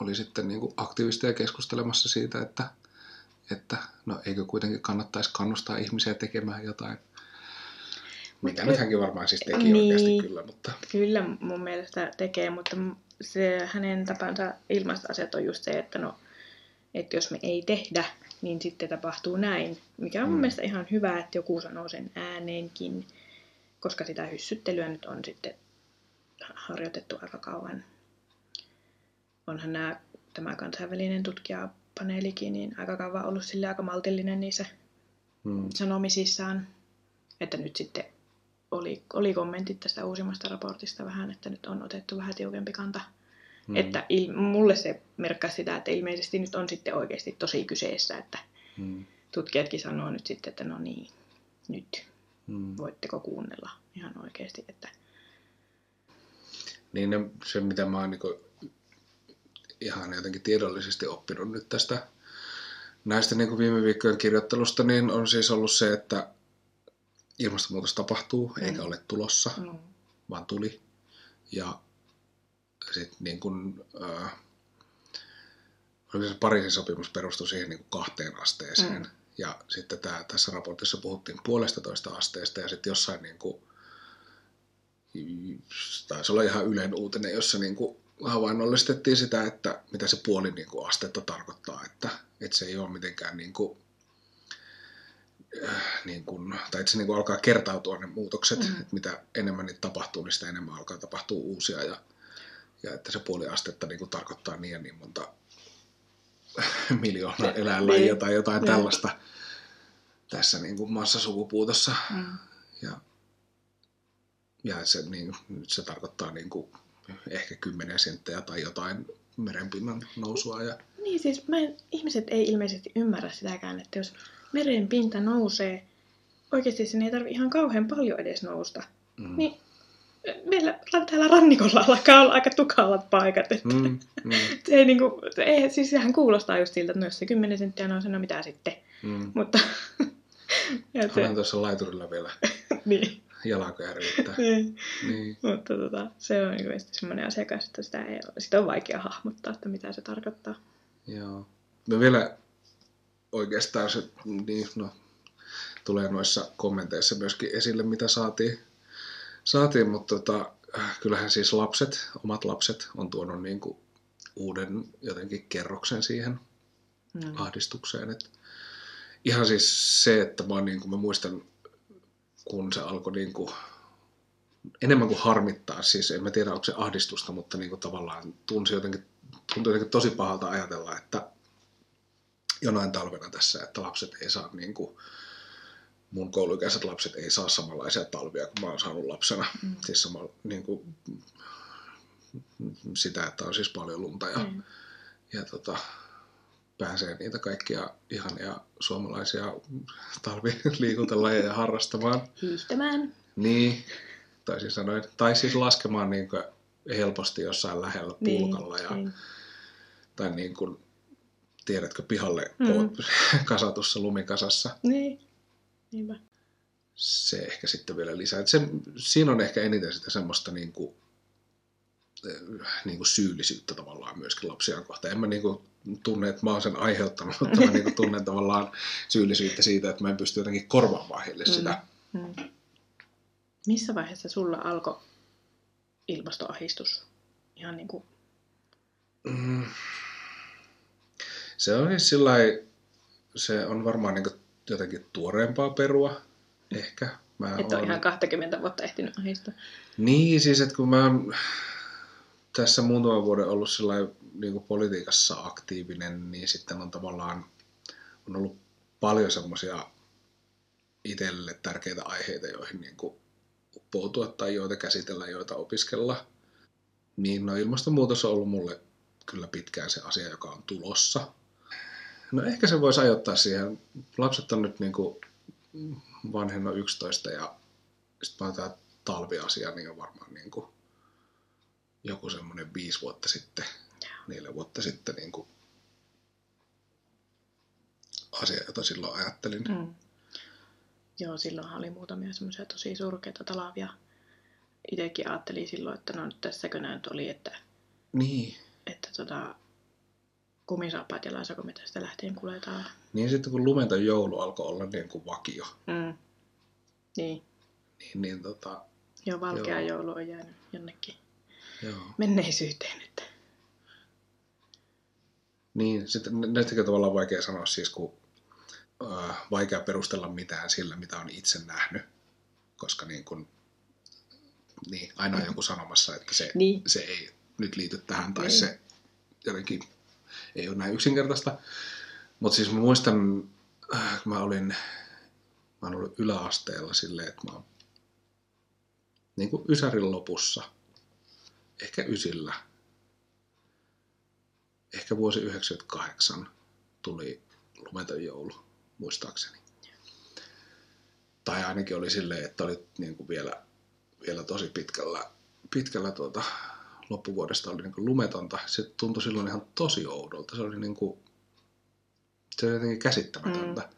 oli sitten niin kuin aktivisteja keskustelemassa siitä, että, että no eikö kuitenkin kannattaisi kannustaa ihmisiä tekemään jotain. Mut nyt hänkin varmaan siis teki Niin. oikeasti kyllä, mutta Kyllä mun mielestä tekee, mutta se hänen tapansa ilmaista asiat on just se, että no, että jos me ei tehdä, niin sitten tapahtuu näin. Mikä on mun Mm. mielestä ihan hyvä, että joku sanoo sen ääneenkin, koska sitä hyssyttelyä nyt on sitten harjoitettu aika kauan. Onhan nämä, tämä kansainvälinen tutkijapaneelikin niin aika kauan ollut sille aika maltillinen niissä mm, sanomisissaan. Että nyt sitten oli, oli kommentit tästä uusimmasta raportista vähän, että nyt on otettu vähän tiukempi kanta. mm. Että il, mulle se merkkasi sitä, että ilmeisesti nyt on sitten oikeasti tosi kyseessä, että mm, tutkijatkin sanoo nyt sitten, että no niin, nyt mm. voitteko kuunnella ihan oikeasti, että Niin ne, se, mitä mä oon niin ihan jotenkin tiedollisesti oppinut nyt tästä näistä niin kuin viime viikkojen kirjoittelusta, niin on siis ollut se, että ilmastonmuutos tapahtuu, mm. eikä Mm. ole tulossa, no, vaan tuli. Ja sitten niin kuin, äh, Pariisin sopimus perustui siihen niin kuin kahteen asteeseen. Mm. Ja sitten tää, tässä raportissa puhuttiin puolesta toista asteesta ja sitten jossain niin kuin, taisi olla ihan yleinen uutinen, jossa niin kuin havainnollistettiin sitä, että mitä se puoli niin kuin astetta tarkoittaa, että, että se ei ole mitenkään niin kuin, niin kuin, tai että se niin kuin alkaa kertautua ne muutokset, Mm. että mitä enemmän niitä tapahtuu, niin sitä enemmän alkaa tapahtua uusia ja, ja että se puoli astetta niin kuin tarkoittaa niin ja niin monta miljoonaa eläinlajia Niin. tai jotain Joo. tällaista tässä niin kuin massasukupuutossa. mm, Ja, ja se, niin, nyt se tarkoittaa niin kuin ehkä 10 senttejä tai jotain merenpinnan nousua. Ja, Niin siis mä en, ihmiset ei ilmeisesti ymmärrä sitäkään, että jos meren pinta nousee, oikeasti sen ei tarvi ihan kauhean paljon edes nousta. mm, Niin meillä täällä rannikolla alkaa olla aika tukalat paikat. Että mm, mm, se ei niinku, ei, siis sehän kuulostaa just siltä, että no jos se 10 senttiä nousee, no mitä sitten. mm. Mutta ja se, Olen tuossa laiturilla vielä niin, jalkoja riittää. niin, Niin. mutta tota, se on niinku semmoinen asiakas, että sitä, ei, sitä on vaikea hahmottaa, että mitä se tarkoittaa. Joo. Me vielä oikeastaan se, niin, no, tulee noissa kommenteissa myöskin esille, mitä saatiin, saatiin mutta tota, äh, kyllähän siis lapset, omat lapset, on tuonut niin kuin uuden jotenkin kerroksen siihen Mm. ahdistukseen. Et ihan siis se, että mä, niin kuin, mä muistan, kun se alkoi niin kuin, enemmän kuin harmittaa, siis en mä tiedä onko se ahdistusta, mutta niin kuin tavallaan tunsi jotenkin tuntuu jotenkin tosi pahalta ajatella, että jonain talvena tässä, että lapset ei saa niin kuin, mun kouluikäiset lapset ei saa samanlaisia talvia kuin mä oon saanut lapsena. Mm. Siis sama, niin kuin, sitä, että on siis paljon lunta ja, mm. ja tota, pääsee niitä kaikkia ihania suomalaisia talviliikuntalajeja harrastamaan. Hiihtämään. Niin, tai siis, sanoin, tai siis laskemaan niin kuin helposti jossain lähellä pulkalla. ja, niin. Tai niin kuin, tiedätkö, pihalle mm. kasatussa lumikasassa. Niin, niinpä. Se ehkä sitten vielä lisää. Se, siinä on ehkä eniten sitä semmoista niin kuin, niin kuin syyllisyyttä tavallaan myöskin lapsia kohtaan. En mä niin kuin tunne, että mä oon sen aiheuttanut, mutta mä niin kuin tunnen tavallaan syyllisyyttä siitä, että mä en pysty jotenkin korvaamaan heille mm. sitä. Mm. Missä vaiheessa sulla alkoi ilmastoahistus? Ihan niin kuin... Mm. Se on siis sillä se on varmaan niin jotenkin tuoreempaa perua, ehkä. Mä Et ole ihan 20 vuotta ehtinyt ahistua. Niin, siis että kun mä oon tässä muutaman vuoden ollut sillä niin kuin politiikassa aktiivinen, niin sitten on tavallaan on ollut paljon semmoisia itselle tärkeitä aiheita, joihin niin kuin uppoutua tai joita käsitellä, joita opiskella. Niin no ilmastonmuutos on ollut mulle kyllä pitkään se asia, joka on tulossa. No ehkä se voisi ajoittaa siihen. Lapset on nyt niin kuin vanhenno 11 ja sitten tämä talviasia, niin on varmaan niin kuin joku semmoinen viisi vuotta sitten, neljä vuotta sitten niin kuin asia, jota silloin ajattelin. Mm. Joo, silloinhan oli muutamia semmoisia tosi surkeita talavia. Itsekin ajattelin silloin, että no tässäkö näin oli, että, niin. että tota, kumisaappaat ja sitä lähtien kuljetaan. Niin sitten kun lumenta joulu alkoi olla niin kuin vakio. Mm. Niin. Niin, niin tota... Joo, valkea joo. joulu on jäänyt jonnekin joo. menneisyyteen. Että... Niin, sitten näistäkin tavallaan vaikea sanoa siis, kun äh, vaikea perustella mitään sillä, mitä on itse nähnyt, koska niin kun, niin, aina on joku sanomassa, että se, niin. se ei nyt liity tähän tai niin. se jotenkin ei ole näin yksinkertaista. Mutta siis mä muistan, äh, kun mä olin, mä ollut yläasteella silleen, että mä oon niin kuin Ysärin lopussa, ehkä Ysillä, ehkä vuosi 98 tuli lumeton joulu, muistaakseni. Tai ainakin oli silleen, että oli niin kuin vielä, vielä tosi pitkällä, pitkällä tuota, loppuvuodesta oli niin kuin lumetonta. Se tuntui silloin ihan tosi oudolta. Se oli, niin kuin, se oli jotenkin käsittämätöntä. Mm.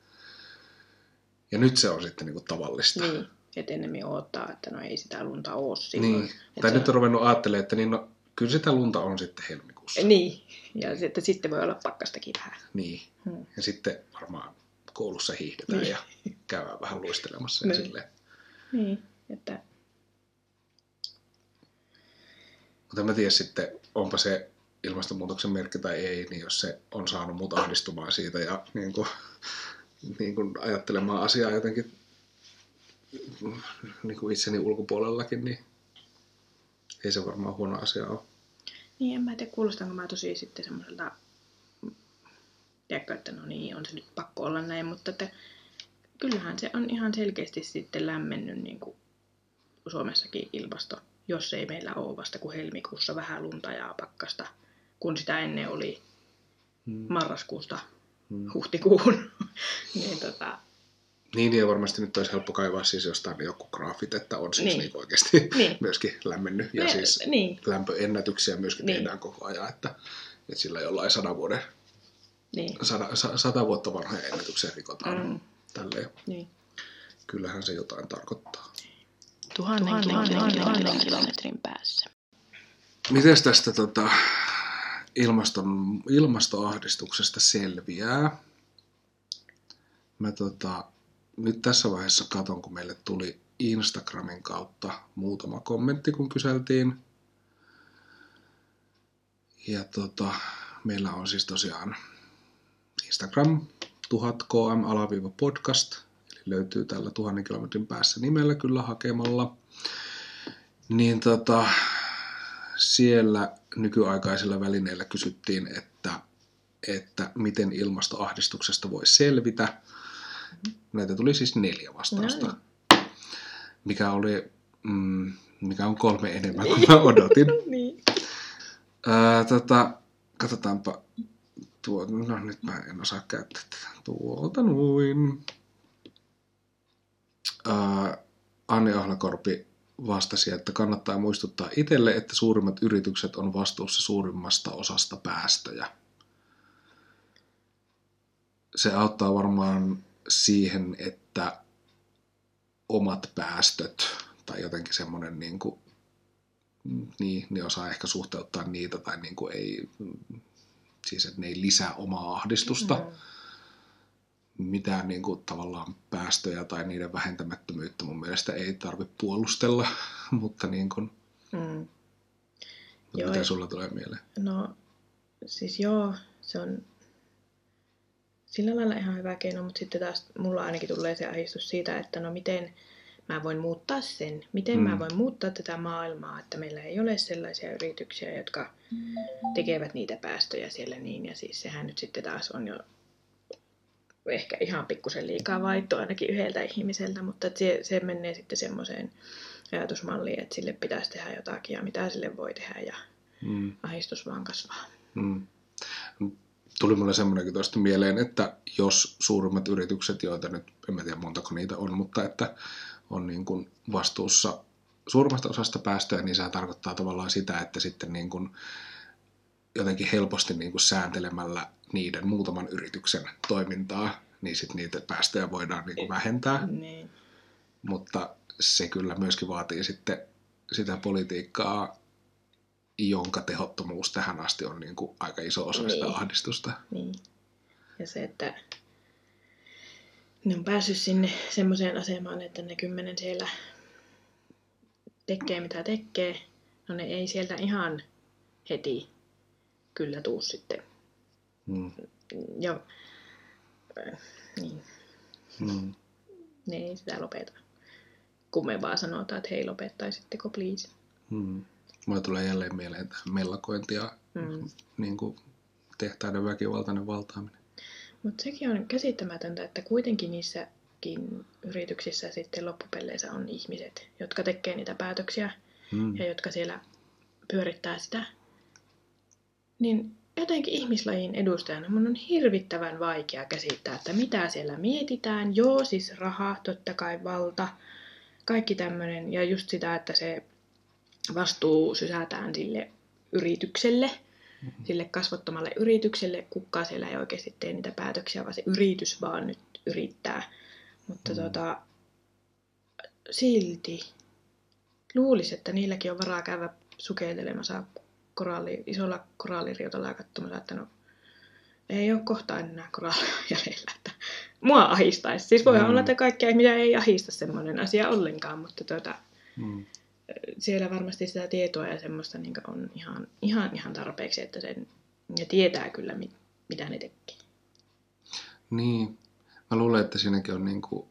Ja nyt se on sitten niin kuin tavallista. Niin, että ennemmin odottaa, että no ei sitä lunta ole silloin. Niin. Tai nyt on ruvennut ajattelemaan, että niin no, kyllä sitä lunta on sitten helmikuussa. Niin, ja että sitten voi olla pakkastakin vähän. Niin, hmm. ja sitten varmaan koulussa hiihdetään niin. ja käydään vähän luistelemassa. Niin. Silleen. niin, että Mutta mä tiedä sitten, onpa se ilmastonmuutoksen merkki tai ei, niin jos se on saanut mut ahdistumaan siitä ja niin kuin, niin kuin ajattelemaan asiaa jotenkin niin kuin itseni ulkopuolellakin, niin ei se varmaan huono asia ole. Niin, en mä tiedä, kuulostanko mä tosi sitten semmoiselta, tiedätkö, että no niin, on se nyt pakko olla näin, mutta että kyllähän se on ihan selkeästi sitten lämmennyt niin kuin Suomessakin ilmasto jos ei meillä ole vasta kuin helmikuussa vähän lunta ja pakkasta, kun sitä ennen oli hmm. marraskuusta hmm. huhtikuuhun. niin, tota... niin, ja varmasti nyt olisi helppo kaivaa siis jostain joku graafit, että on siis niin. Niin oikeasti niin. myöskin lämmennyt. Ja Me, siis niin. lämpöennätyksiä myöskin niin. tehdään koko ajan, että, että sillä jollain sadan vuoden, niin. sata, sata vuotta vanhoja ennätyksiä rikotaan. Mm. Tälleen. Niin. Kyllähän se jotain tarkoittaa tuhannen, tuhannen, tuhannen, tuhannen kilometrin päässä. Miten tästä tota, ilmaston, ilmastoahdistuksesta selviää? Mä tota, nyt tässä vaiheessa katon, kun meille tuli Instagramin kautta muutama kommentti, kun kyseltiin. Ja tota, meillä on siis tosiaan Instagram 1000km-podcast löytyy tällä tuhannen kilometrin päässä nimellä kyllä hakemalla. Niin tota, siellä nykyaikaisilla välineillä kysyttiin, että, että miten ilmastoahdistuksesta voi selvitä. Näitä tuli siis neljä vastausta, mikä oli mm, mikä on kolme enemmän kuin mä odotin. Niin. Ää, tota, katsotaanpa. Tuo, no nyt mä en osaa käyttää tätä. Tuolta noin. Ää, Anni Ahlakorpi vastasi, että kannattaa muistuttaa itselle, että suurimmat yritykset on vastuussa suurimmasta osasta päästöjä. Se auttaa varmaan siihen, että omat päästöt tai jotenkin semmoinen niin kuin, niin, ne osaa ehkä suhteuttaa niitä tai niin kuin ei, siis että ne ei lisää omaa ahdistusta. Mm. Mitään niin kuin, tavallaan päästöjä tai niiden vähentämättömyyttä mun mielestä ei tarvitse puolustella, mutta niin kuin, Mm. mutta Joo, mitä sulla tulee mieleen? No, siis joo, se on sillä lailla ihan hyvä keino, mutta sitten taas mulla ainakin tulee se ahdistus siitä, että no miten mä voin muuttaa sen, miten mm. Mm. mä voin muuttaa tätä maailmaa, että meillä ei ole sellaisia yrityksiä, jotka tekevät niitä päästöjä siellä niin, ja siis sehän nyt sitten taas on jo ehkä ihan pikkusen liikaa vaitto ainakin yhdeltä ihmiseltä, mutta se, se menee sitten semmoiseen ajatusmalliin, että sille pitäisi tehdä jotakin ja mitä sille voi tehdä ja Mm. ahdistus vaan kasvaa. Mm. Tuli mulle semmoinenkin tuosta mieleen, että jos suurimmat yritykset, joita nyt, en mä tiedä montako niitä on, mutta että on niin kuin vastuussa suurimmasta osasta päästöjä, niin se tarkoittaa tavallaan sitä, että sitten niin kuin jotenkin helposti niin kuin sääntelemällä niiden muutaman yrityksen toimintaa, niin sitten niitä päästöjä voidaan niin kuin vähentää. Niin. Mutta se kyllä myöskin vaatii sitten sitä politiikkaa, jonka tehottomuus tähän asti on niin kuin aika iso osa sitä Niin. ahdistusta. Niin. Ja se, että ne on päässyt sinne semmoiseen asemaan, että ne kymmenen siellä tekee mitä tekee. No ne ei sieltä ihan heti kyllä tuu sitten. Mm. Ja äh, niin, Mm. ne ei sitä lopeta. Kun me vaan sanotaan, että hei lopettaisitteko please. Mm. Mulle tulee jälleen mieleen tämä mellakointi ja Mm. niin kuin tehtaiden väkivaltainen valtaaminen. Mutta sekin on käsittämätöntä, että kuitenkin niissäkin yrityksissä sitten loppupeleissä on ihmiset, jotka tekee niitä päätöksiä Mm. ja jotka siellä pyörittää sitä. Niin jotenkin ihmislajin edustajana mun on hirvittävän vaikea käsittää, että mitä siellä mietitään. Joo, siis raha, totta kai valta, kaikki tämmöinen. Ja just sitä, että se vastuu sysätään sille yritykselle, sille kasvottomalle yritykselle. Kukaan siellä ei oikeasti tee niitä päätöksiä, vaan se yritys vaan nyt yrittää. Mutta Mm. tota, silti luulisi, että niilläkin on varaa käydä sukeltelemassa koralli, isolla koralliriutalla ja katsomassa, että no ei ole kohta enää korallia jäljellä. Että mua ahistaisi. Siis voi Mm. olla, että kaikkia mitä ei ahista semmoinen asia ollenkaan, mutta tuota, Mm. siellä varmasti sitä tietoa ja semmoista niin on ihan, ihan, ihan tarpeeksi, että sen, ne tietää kyllä, mit, mitä ne tekee. Niin, mä luulen, että siinäkin on niin kuin,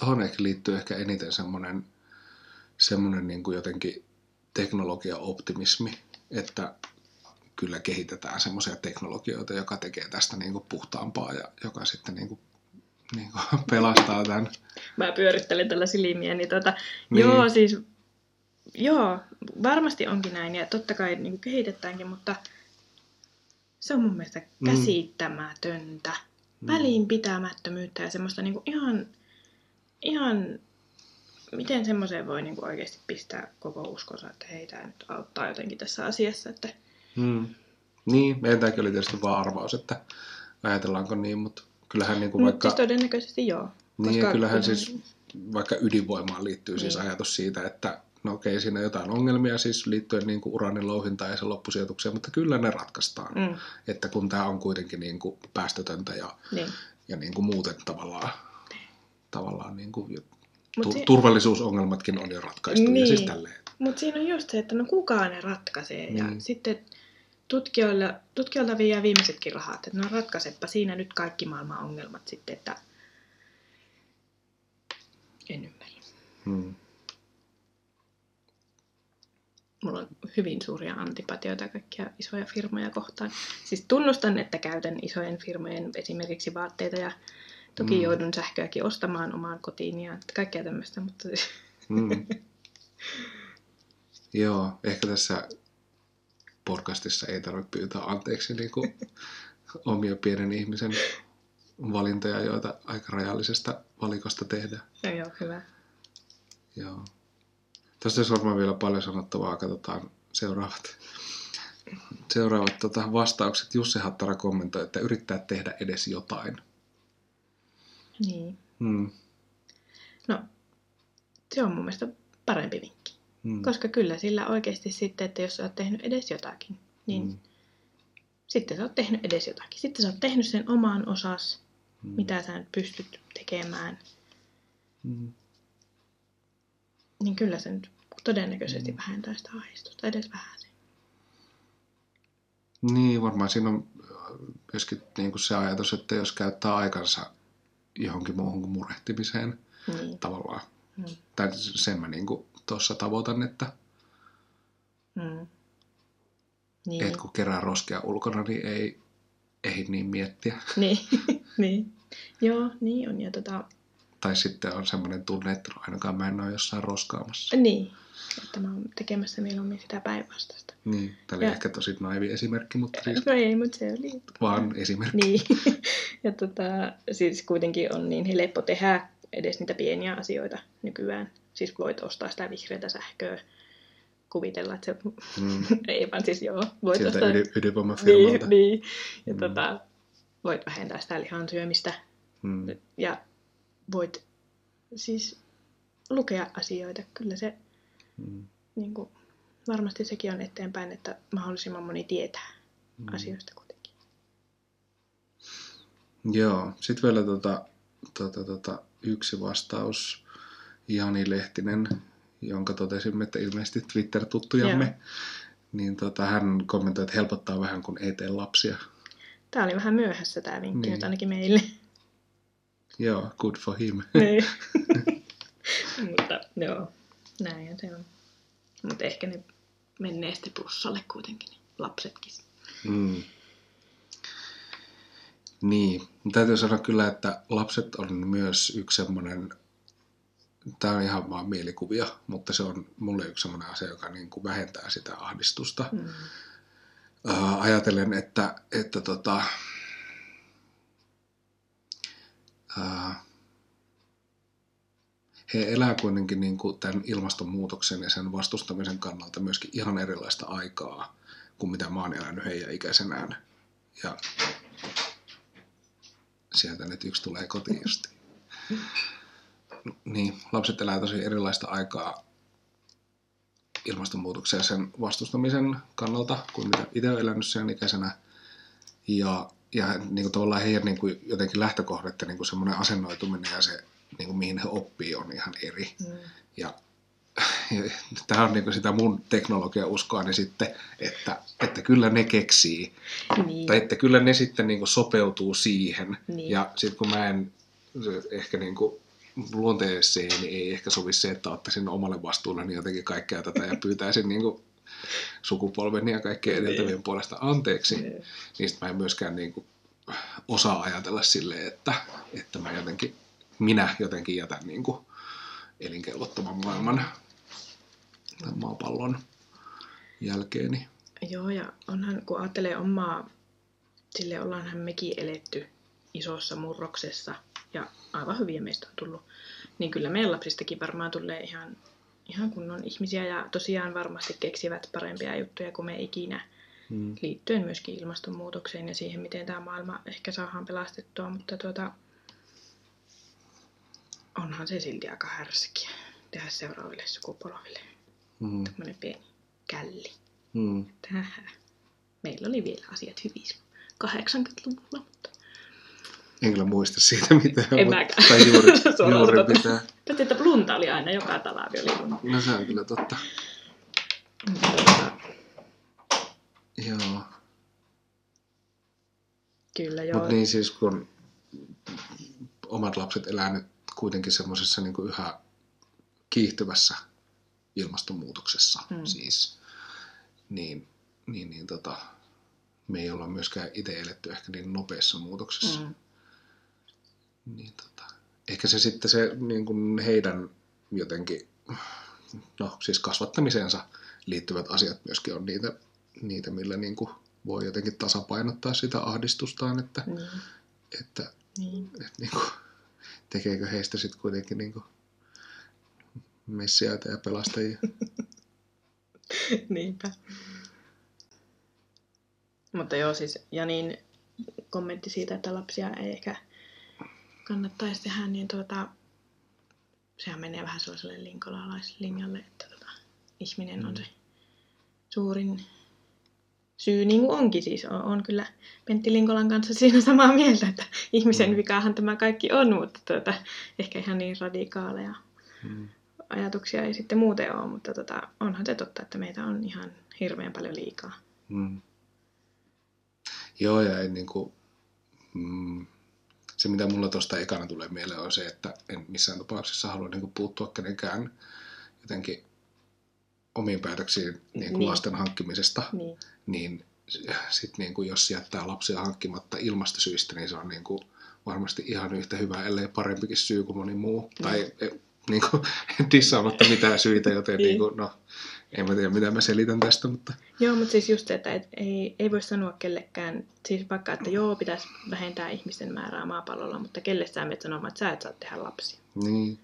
tuohon ehkä liittyy ehkä eniten semmoinen, semmoinen niin kuin jotenkin teknologiaoptimismi, että kyllä kehitetään semmoisia teknologioita, joka tekee tästä niin kuin puhtaampaa ja joka sitten niin kuin, niin kuin pelastaa tämän. Mä pyörittelen tällä silmiä, niin tota, Niin. joo siis, joo, varmasti onkin näin ja totta kai niin kehitetäänkin, mutta se on mun mielestä Mm. käsittämätöntä, Mm. välinpitämättömyyttä ja semmoista niin ihan, ihan, miten semmoiseen voi niin oikeasti pistää koko uskonsa, että hei, tämä nyt auttaa jotenkin tässä asiassa, että Mm. Niin, meidän tämäkin oli tietysti vaan arvaus, että ajatellaanko niin, mutta kyllähän niin kuin Mut vaikka... siis todennäköisesti joo. Niin, ja kyllähän siis vaikka ydinvoimaan liittyy siis Niin. ajatus siitä, että no okei, siinä jotain ongelmia siis liittyen niin kuin uraanin louhintaan ja sen loppusijoitukseen, mutta kyllä ne ratkaistaan. Mm, Että kun tämä on kuitenkin niin kuin päästötöntä ja, niin. ja niin kuin muuten tavallaan, tavallaan niin kuin Mut si- turvallisuusongelmatkin on jo ratkaistu ja Niin. siis tälleen. Mutta siinä on just se, että no kukaan ne ratkaisee. Ja Niin. sitten tutkijoilla, tutkijoilta vie viimeisetkin rahat, että no ratkaisepa siinä nyt kaikki maailman ongelmat sitten, että en ymmärrä. Hmm. mulla on hyvin suuria antipatioita kaikkia isoja firmoja kohtaan. Siis tunnustan, että käytän isojen firmojen esimerkiksi vaatteita ja toki Mm. joudun sähköäkin ostamaan omaan kotiin ja kaikkea tämmöistä, mutta siis Mm. Joo, ehkä tässä podcastissa ei tarvitse pyytää anteeksi niin kuin omia pienen ihmisen valintoja, joita aika rajallisesta valikosta tehdään. no joo, hyvä. Joo. Tästä olisi varmaan vielä paljon sanottavaa. Katsotaan seuraavat, seuraavat tota, vastaukset. Jussi Hattara kommentoi, että yrittää tehdä edes jotain. Niin. Hmm. No, se on mun mielestä parempi vinkki. Hmm. Koska kyllä sillä oikeasti sitten, että jos sä oot tehnyt edes jotakin, niin Hmm. sitten sä oot tehnyt edes jotakin. Sitten sä oot tehnyt sen oman osas, Hmm. mitä sä nyt pystyt tekemään. Hmm. Niin kyllä se nyt todennäköisesti vähentää sitä ahdistusta edes vähän. Niin, varmaan siinä on myöskin niin kuin se ajatus, että jos käyttää aikansa johonkin muuhun kuin murehtimiseen Niin. tavallaan. Mm. Tai sen mä niin tuossa tavoitan, että Mm. Niin. et kun kerää roskea ulkona, niin ei ehdi niin miettiä. niin. niin. Joo, niin on. Ja tota, Tai sitten on semmoinen tunne, että ainakaan mä en ole jossain roskaamassa. niin. Että mä oon tekemässä mieluummin sitä päinvastaista. Niin, tämä oli Ja- ehkä tosi naivi esimerkki, mutta siis No ei, mutta se oli vaan esimerkki. Niin. ja tota, siis kuitenkin on niin helppo tehdä edes niitä pieniä asioita nykyään. Siis voit ostaa sitä vihreätä sähköä, kuvitella, että se... Mm. Ei vaan siis joo, voit Sieltä ostaa... ydin, ydinvoimafirmalta. niin, niin. Ja Mm. tota, voit vähentää sitä lihan syömistä Mm. ja voit siis lukea asioita. Kyllä se Mm. niin kuin, varmasti sekin on eteenpäin, että mahdollisimman moni tietää Mm. asioista kuitenkin. Joo, sitten vielä tota, tota, tota, yksi vastaus. Jani Lehtinen, jonka totesimme, että ilmeisesti Twitter-tuttujamme. Joo. Niin tota, hän kommentoi, että helpottaa vähän, kun ei tee lapsia. Tämä oli vähän myöhässä tämä vinkki Niin. nyt ainakin meille. Joo, good for him. Niin. Mutta joo, näinhän se on. Mutta ehkä ne menee sitten plussalle kuitenkin, lapsetkin. Mm. Niin, täytyy sanoa kyllä, että lapset on myös yksi semmoinen, tämä on ihan vaan mielikuvia, mutta se on mulle yksi semmoinen asia, joka niin kuin vähentää sitä ahdistusta. Mm. Ajatellen, että, että tota, he elää kuitenkin niin kuin tämän ilmastonmuutoksen ja sen vastustamisen kannalta myöskin ihan erilaista aikaa kuin mitä mä oon elänyt heidän ikäisenään. Ja sieltä nyt yksi tulee kotiin just. Niin, lapset elää tosi erilaista aikaa ilmastonmuutoksen ja sen vastustamisen kannalta kuin mitä itse olen elänyt sen ikäisenä. Ja, ja niin kuin tavallaan heidän niin kuin jotenkin lähtökohdat ja niin kuin semmoinen asennoituminen ja se, niin kuin mihin he oppii, on ihan eri. Mm. Ja, ja tämä on niin kuin sitä mun teknologiauskoani sitten, että, että kyllä ne keksii. Niin. Tai että kyllä ne sitten niin kuin sopeutuu siihen. Niin. Ja sitten kun mä en ehkä niin kuin luonteeseen niin ei ehkä sovi se, että ottaisin omalle vastuulle niin jotenkin kaikkea tätä ja pyytäisin niin kuin sukupolveni ja kaikkien edeltävien puolesta anteeksi. Niin. Niin sit mä en myöskään niin kuin osaa ajatella silleen, että, että mä jotenkin, minä jotenkin jätän niin kuin elinkelvottoman maailman tai maapallon jälkeeni. Joo, ja onhan, kun ajattelee omaa, sille ollaanhan mekin eletty isossa murroksessa, ja aivan hyviä meistä on tullut, niin kyllä meidän lapsistakin varmaan tulee ihan, ihan kunnon ihmisiä, ja tosiaan varmasti keksivät parempia juttuja kuin me ikinä, Mm. liittyen myöskin ilmastonmuutokseen ja siihen, miten tämä maailma ehkä saadaan pelastettua, mutta tuota, onhan se silti aika härskiä tehdä seuraaville sukupolville. Mm. Tämmöinen pieni källi Mm. tähän. Meillä oli vielä asiat hyvin silloin 80-luvulla, mutta En kyllä muista siitä mitään. En mutta- mäkään. Tai juuri, juuri pitää. Paitsi, että plunta oli aina joka talavi oli. No se on kyllä totta. Joo. Kyllä joo. Mutta niin siis kun omat lapset elää nyt kuitenkin semmoisessa niin yhä kiihtyvässä ilmastonmuutoksessa. Mm. Siis niin, niin, niin tota, me ei olla myöskään itse eletty ehkä niin nopeassa muutoksessa. Mm. Niin, tota, ehkä se sitten se niin kuin heidän jotenkin, no siis kasvattamiseensa liittyvät asiat myöskin on niitä, niitä millä niin kuin voi jotenkin tasapainottaa sitä ahdistustaan, että, Niin. että, Niin. että niin kuin, tekeekö heistä sitten kuitenkin niin kuin messiaita ja pelastajia. Niinpä. Mutta joo, siis Janin kommentti siitä, että lapsia ei ehkä kannattaisi tehdä, niin tuota, sehän menee vähän sellaiselle linkolalaislinjalle, että tota, ihminen on se suurin syy, niin kuin onkin siis. On, on kyllä Pentti Linkolan kanssa siinä samaa mieltä, että ihmisen Mm. vikaahan tämä kaikki on, mutta tuota, ehkä ihan niin radikaaleja Mm. ajatuksia ei sitten muuten ole, mutta tota, onhan se totta, että meitä on ihan hirveän paljon liikaa. Mm. Joo, ja ei niin kuin, mm, se mitä mulla tuosta ekana tulee mieleen on se, että en missään tapauksessa halua niin kuin puuttua kenenkään jotenkin omiin päätöksiin niin kuin Niin. lasten hankkimisesta, Niin. niin sitten niin kuin jos jättää lapsia hankkimatta ilmastosyistä, niin se on niin kuin varmasti ihan yhtä hyvä, ellei parempikin syy kuin moni muu. Mm. Tai eh, niin kuin, dissaamatta mitään syitä, joten Niin. niin kuin, no, en mä tiedä mitä mä selitän tästä, mutta Joo, mutta siis just se, että et, ei, ei voi sanoa kellekään, siis vaikka, että joo, pitäisi vähentää ihmisten määrää maapallolla, mutta kelle sä menet sanomaan, että sä et saa tehdä lapsia. niin,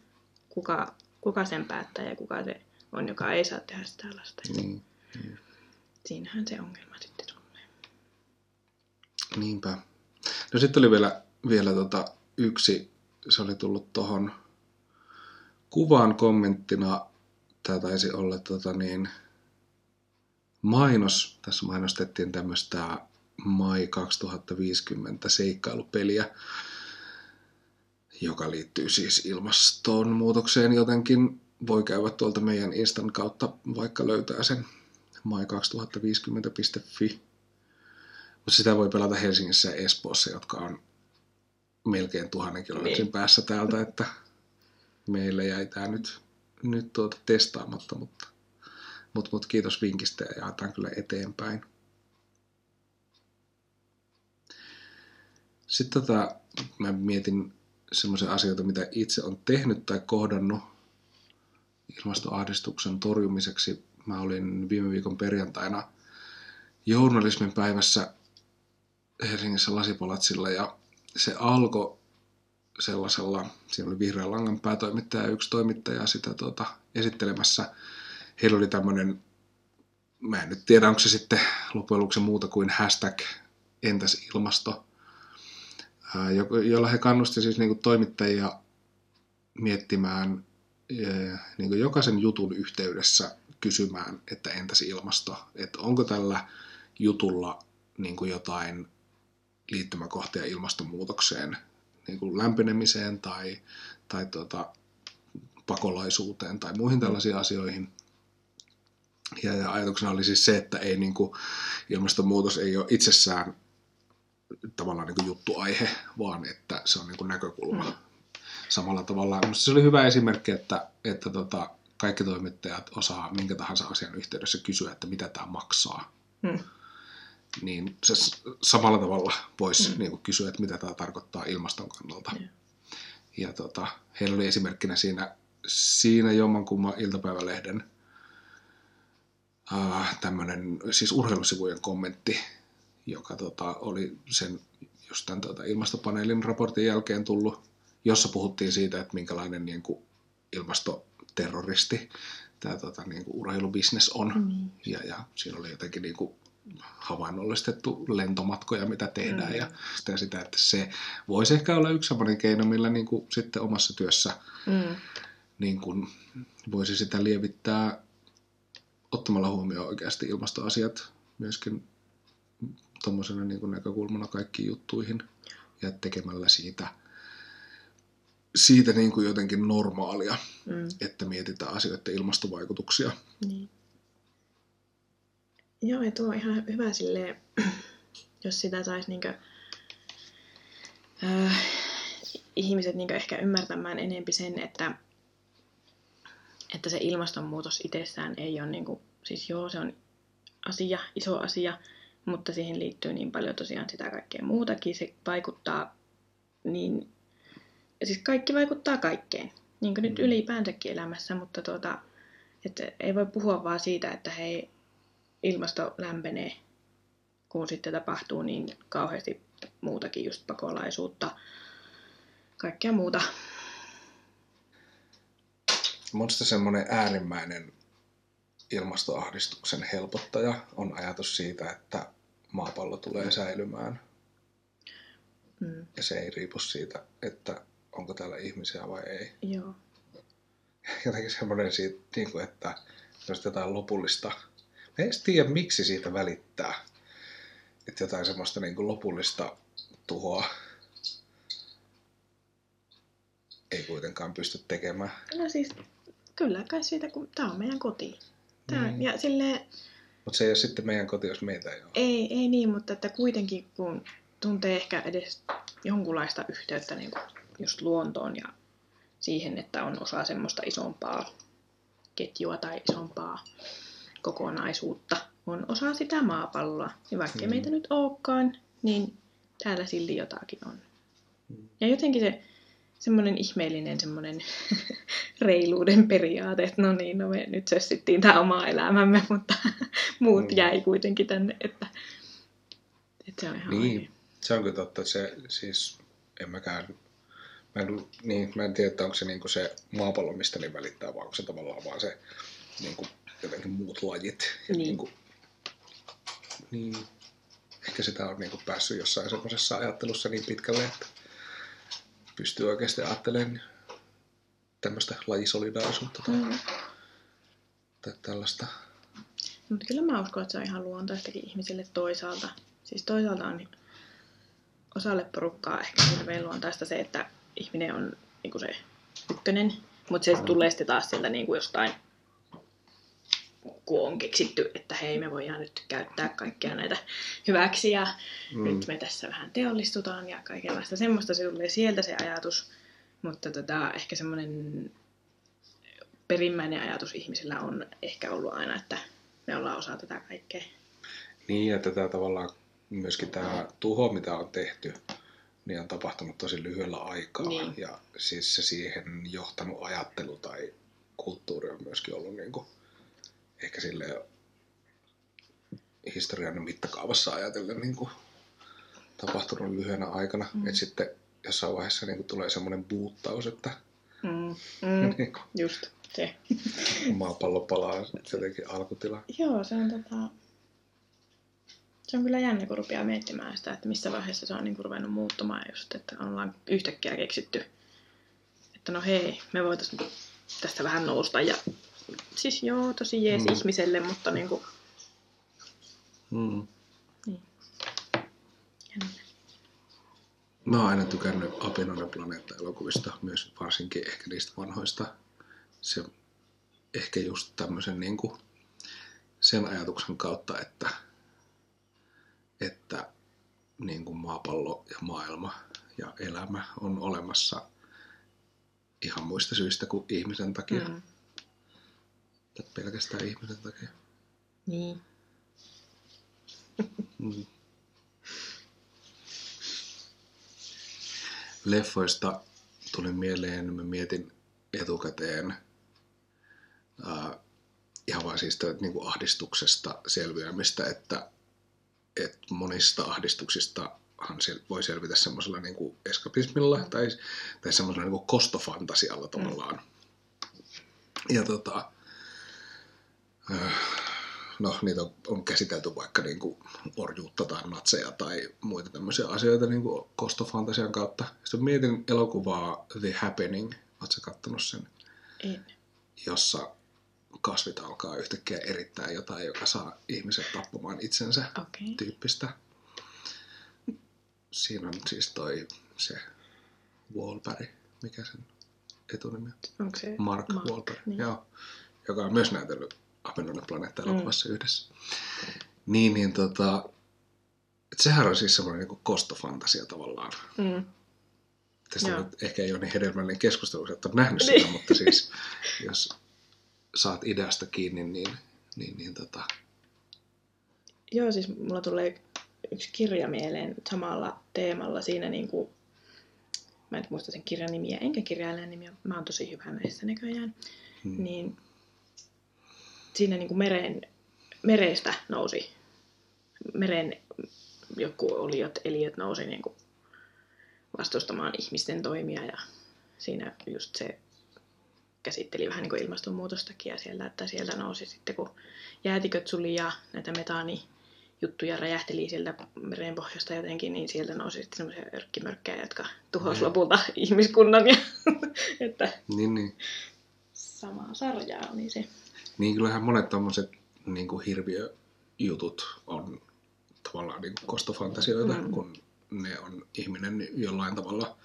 Kuka, kuka sen päättää ja kuka se on, joka ei saa tehdä sitä lasta. niin. Siinähän se ongelma sitten tulee. Niinpä. No sitten oli vielä, vielä tota yksi, se oli tullut tuohon kuvaan kommenttina, tämä taisi olla tota niin, mainos, tässä mainostettiin tämmöistä Mai 2050 seikkailupeliä, joka liittyy siis ilmastonmuutokseen jotenkin. Voi käydä tuolta meidän Instan kautta, vaikka löytää sen mai2050.fi. Mutta sitä voi pelata Helsingissä ja Espoossa, jotka on melkein tuhannen kilometrin Niin. päässä täältä, että meille jäi tämä nyt, nyt tuota testaamatta, mutta, mutta, mutta kiitos vinkistä ja jaetaan kyllä eteenpäin. Sitten tota, mä mietin semmoisia asioita, mitä itse on tehnyt tai kohdannut ilmastoahdistuksen torjumiseksi. Mä olin viime viikon perjantaina journalismin päivässä Helsingissä Lasipalatsilla ja se alkoi sellaisella, siinä oli vihreän langan päätoimittaja ja yksi toimittaja sitä tuota, esittelemässä. Heillä oli tämmöinen, mä en nyt tiedä onko se sitten loppujen lopuksi muuta kuin hashtag entäs ilmasto, jolla he kannusti siis niinku toimittajia miettimään ää, niinku jokaisen jutun yhteydessä kysymään, että entäs ilmasto, että onko tällä jutulla niin jotain liittymäkohtia ilmastonmuutokseen, niin kuin lämpenemiseen tai, tai tuota, pakolaisuuteen tai muihin tällaisiin asioihin. Ja, ja ajatuksena oli siis se, että ei niin kuin, ilmastonmuutos ei ole itsessään tavallaan niin kuin juttuaihe, vaan että se on niin kuin näkökulma. Mm. Samalla tavalla, minusta se oli hyvä esimerkki, että, että tota, kaikki toimittajat osaa minkä tahansa asian yhteydessä kysyä, että mitä tämä maksaa. Hmm. Niin se samalla tavalla voisi Mm. niin kuin kysyä, että mitä tämä tarkoittaa ilmaston kannalta. Joo. Ja tota, heillä oli esimerkkinä siinä, siinä jommankumman iltapäivälehden äh, tämmöinen siis urheilusivujen kommentti, joka tota, oli sen just tämän tota, ilmastopaneelin raportin jälkeen tullut, jossa puhuttiin siitä, että minkälainen niin kuin, ilmastoterroristi tämä tota, niin kuin, urheilubisnes on. Niin. Ja, ja siinä oli jotenkin niin kuin havainnollistettu lentomatkoja, mitä tehdään, Mm. ja sitä, sitä, että se voisi ehkä olla yksi sellainen keino, millä niin kuin sitten omassa työssä Mm. niin kuin voisi sitä lievittää ottamalla huomioon oikeasti ilmastoasiat myöskin tuommoisena niin kuin näkökulmana kaikkiin juttuihin ja tekemällä siitä, siitä niin kuin jotenkin normaalia, Mm. että mietitään asioiden ilmastovaikutuksia. Niin. Joo, ja tuo on ihan hyvä silleen, jos sitä saisi niinkö, äh, ihmiset niinkö ehkä ymmärtämään enempi sen, että, että se ilmastonmuutos itsessään ei ole niinku, siis joo, se on asia, iso asia, mutta siihen liittyy niin paljon tosiaan sitä kaikkea muutakin. Se vaikuttaa niin, siis kaikki vaikuttaa kaikkeen, niin kuin nyt Mm. ylipäänsäkin elämässä, mutta tuota, että ei voi puhua vaan siitä, että hei, ilmasto lämpenee, kun sitten tapahtuu niin kauheasti muutakin, just pakolaisuutta, kaikkea muuta. Minusta semmoinen äärimmäinen ilmastoahdistuksen helpottaja on ajatus siitä, että maapallo tulee säilymään. Mm, Ja se ei riipu siitä, että onko täällä ihmisiä vai ei. joo. Jotenkin semmoinen siitä, niin kuin, että jos jotain lopullista... En edes tiedä, miksi siitä välittää. Että jotain semmoista niin kuin lopullista tuhoa ei kuitenkaan pysty tekemään. No siis, kyllä kai siitä, kun tämä on meidän koti. Tää, Niin. Ja silleen, Mutta se ei ole sitten meidän koti, jos meitä ei ole. ei, ei niin, mutta että kuitenkin kun tuntee ehkä edes jonkunlaista yhteyttä niin kuin just luontoon ja siihen, että on osa semmoista isompaa ketjua tai isompaa kokonaisuutta, on osa sitä maapalloa. Ja vaikka Mm. meitä nyt olekaan, niin täällä silti jotakin on. Mm. Ja jotenkin se semmoinen ihmeellinen semmoinen reiluuden periaate, että no niin, no me nyt sössittiin tämä oma elämämme, mutta muut Mm. jäi kuitenkin tänne, että, että se on ihan Niin, oikein. se on kyllä totta. Se, siis, en mäkään, mä en, niin, mä en tiedä, että onko se niinku se maapallo, mistä niin välittää, vai onko se tavallaan vaan se niinku, jotenkin muut lajit. Ja Niin. Niinku, niin, ehkä sitä on niinku päässyt jossain semmoisessa ajattelussa niin pitkälle, että pystyy oikeasti ajattelemaan tämmöistä lajisolidaisuutta tai, Mm. tai tällaista. Mutta kyllä mä uskon, että se on ihan luontaistakin ihmisille toisaalta. Siis toisaalta on osalle porukkaa ehkä hirveän luontaista se, että ihminen on niinku se ykkönen, mutta se tulee sitten taas sieltä niinku jostain, kun on keksitty, että hei me voidaan nyt käyttää kaikkia näitä hyväksi ja Mm. nyt me tässä vähän teollistutaan ja kaikenlaista semmoista. Se tulee sieltä se ajatus, mutta tota, ehkä semmoinen perimmäinen ajatus ihmisillä on ehkä ollut aina, että me ollaan osa tätä kaikkea. Niin, että tämä tavallaan myöskin tämä tuho, mitä on tehty, niin on tapahtunut tosi lyhyellä aikaa. Niin. Ja siis se siihen johtanut ajattelu tai kulttuuri on myöskin ollut niin kuin, ehkä sille historian mittakaavassa ajatellen niin kuin, tapahtunut lyhyenä aikana. Mm. Että sitten jossain vaiheessa niin kuin, tulee semmoinen buuttaus, että Mm, mm, niin kuin, just se. maapallo palaa jotenkin alkutilaan. Joo, se on tota... Se on kyllä jännä, kun rupeaa miettimään sitä, että missä vaiheessa se on niin ruvennut muuttumaan just, että ollaan yhtäkkiä keksitty, että no hei, me voitaisiin tästä vähän nousta ja siis joo, tosi jees Mm. ihmiselle, mutta niin kuin, Mm. niin. Jännä. Mä oon aina tykännyt Apinoinen planeetta-elokuvista, myös varsinkin ehkä niistä vanhoista. Se ehkä just tämmöisen niin kuin, sen ajatuksen kautta, että, että niin kuin maapallo ja maailma ja elämä on olemassa ihan muista syistä kuin ihmisen takia. Mm. Mm. Pelkästään ihmisen takia. Niin. Mm. Leffoista tuli mieleen, mä mietin etukäteen ää, ihan vaan siis tätä, niin kuin ahdistuksesta selviämistä, että, että monista ahdistuksistahan se voi selvitä semmoisella niin kuin eskapismilla tai, tai semmoisella niin kuin kostofantasialla tavallaan. Ja tota, äh, no niitä on, käsitelty vaikka niin kuin orjuutta tai natseja tai muita tämmöisiä asioita niin kuin kostofantasian kautta. Sitten mietin elokuvaa The Happening, ootko kattonut sen, En. jossa kasvit alkaa yhtäkkiä erittää jotain, joka saa ihmiset tappamaan itsensä. Okay. tyyppistä. Siinä on siis toi se Wahlberg, mikä sen etunimi on? Onko se Mark, Mark, Wahlberg, niin. joo, joka on myös näytellyt Apenoinen planeetta-elokuvassa mm. yhdessä. Niin, niin tota, et sehän on siis semmoinen niin kostofantasia tavallaan. Mm. Tästä Joo. nyt ehkä ei ole niin hedelmällinen keskustelu, että olet nähnyt Niin. sitä, mutta siis jos saat ideasta kiinni, niin, niin, niin tota, Joo, siis mulla tulee yksi kirja mieleen samalla teemalla siinä niin kuin, mä en muista sen kirjan nimiä, enkä kirjailijan nimiä, mä oon tosi hyvä näissä näköjään, Hmm. niin siinä niin kuin meren, merestä nousi, meren joku oliot, eliöt nousi niin kuin vastustamaan ihmisten toimia ja siinä just se käsitteli vähän niin kuin ilmastonmuutostakin ja siellä, että sieltä nousi sitten, kun jäätiköt suli ja näitä metaanijuttuja räjähteli sieltä merenpohjasta jotenkin, niin sieltä nousi sitten semmoisia örkkimörkkejä, jotka tuhosivat Mm. lopulta ihmiskunnan. Ja, että Niin, niin. samaa sarjaa oli se. Niin kyllähän monet tommoset niin kuin hirviöjutut on tavallaan niin kuin kostofantasioita, Mm. mm. kun ne on ihminen jollain tavalla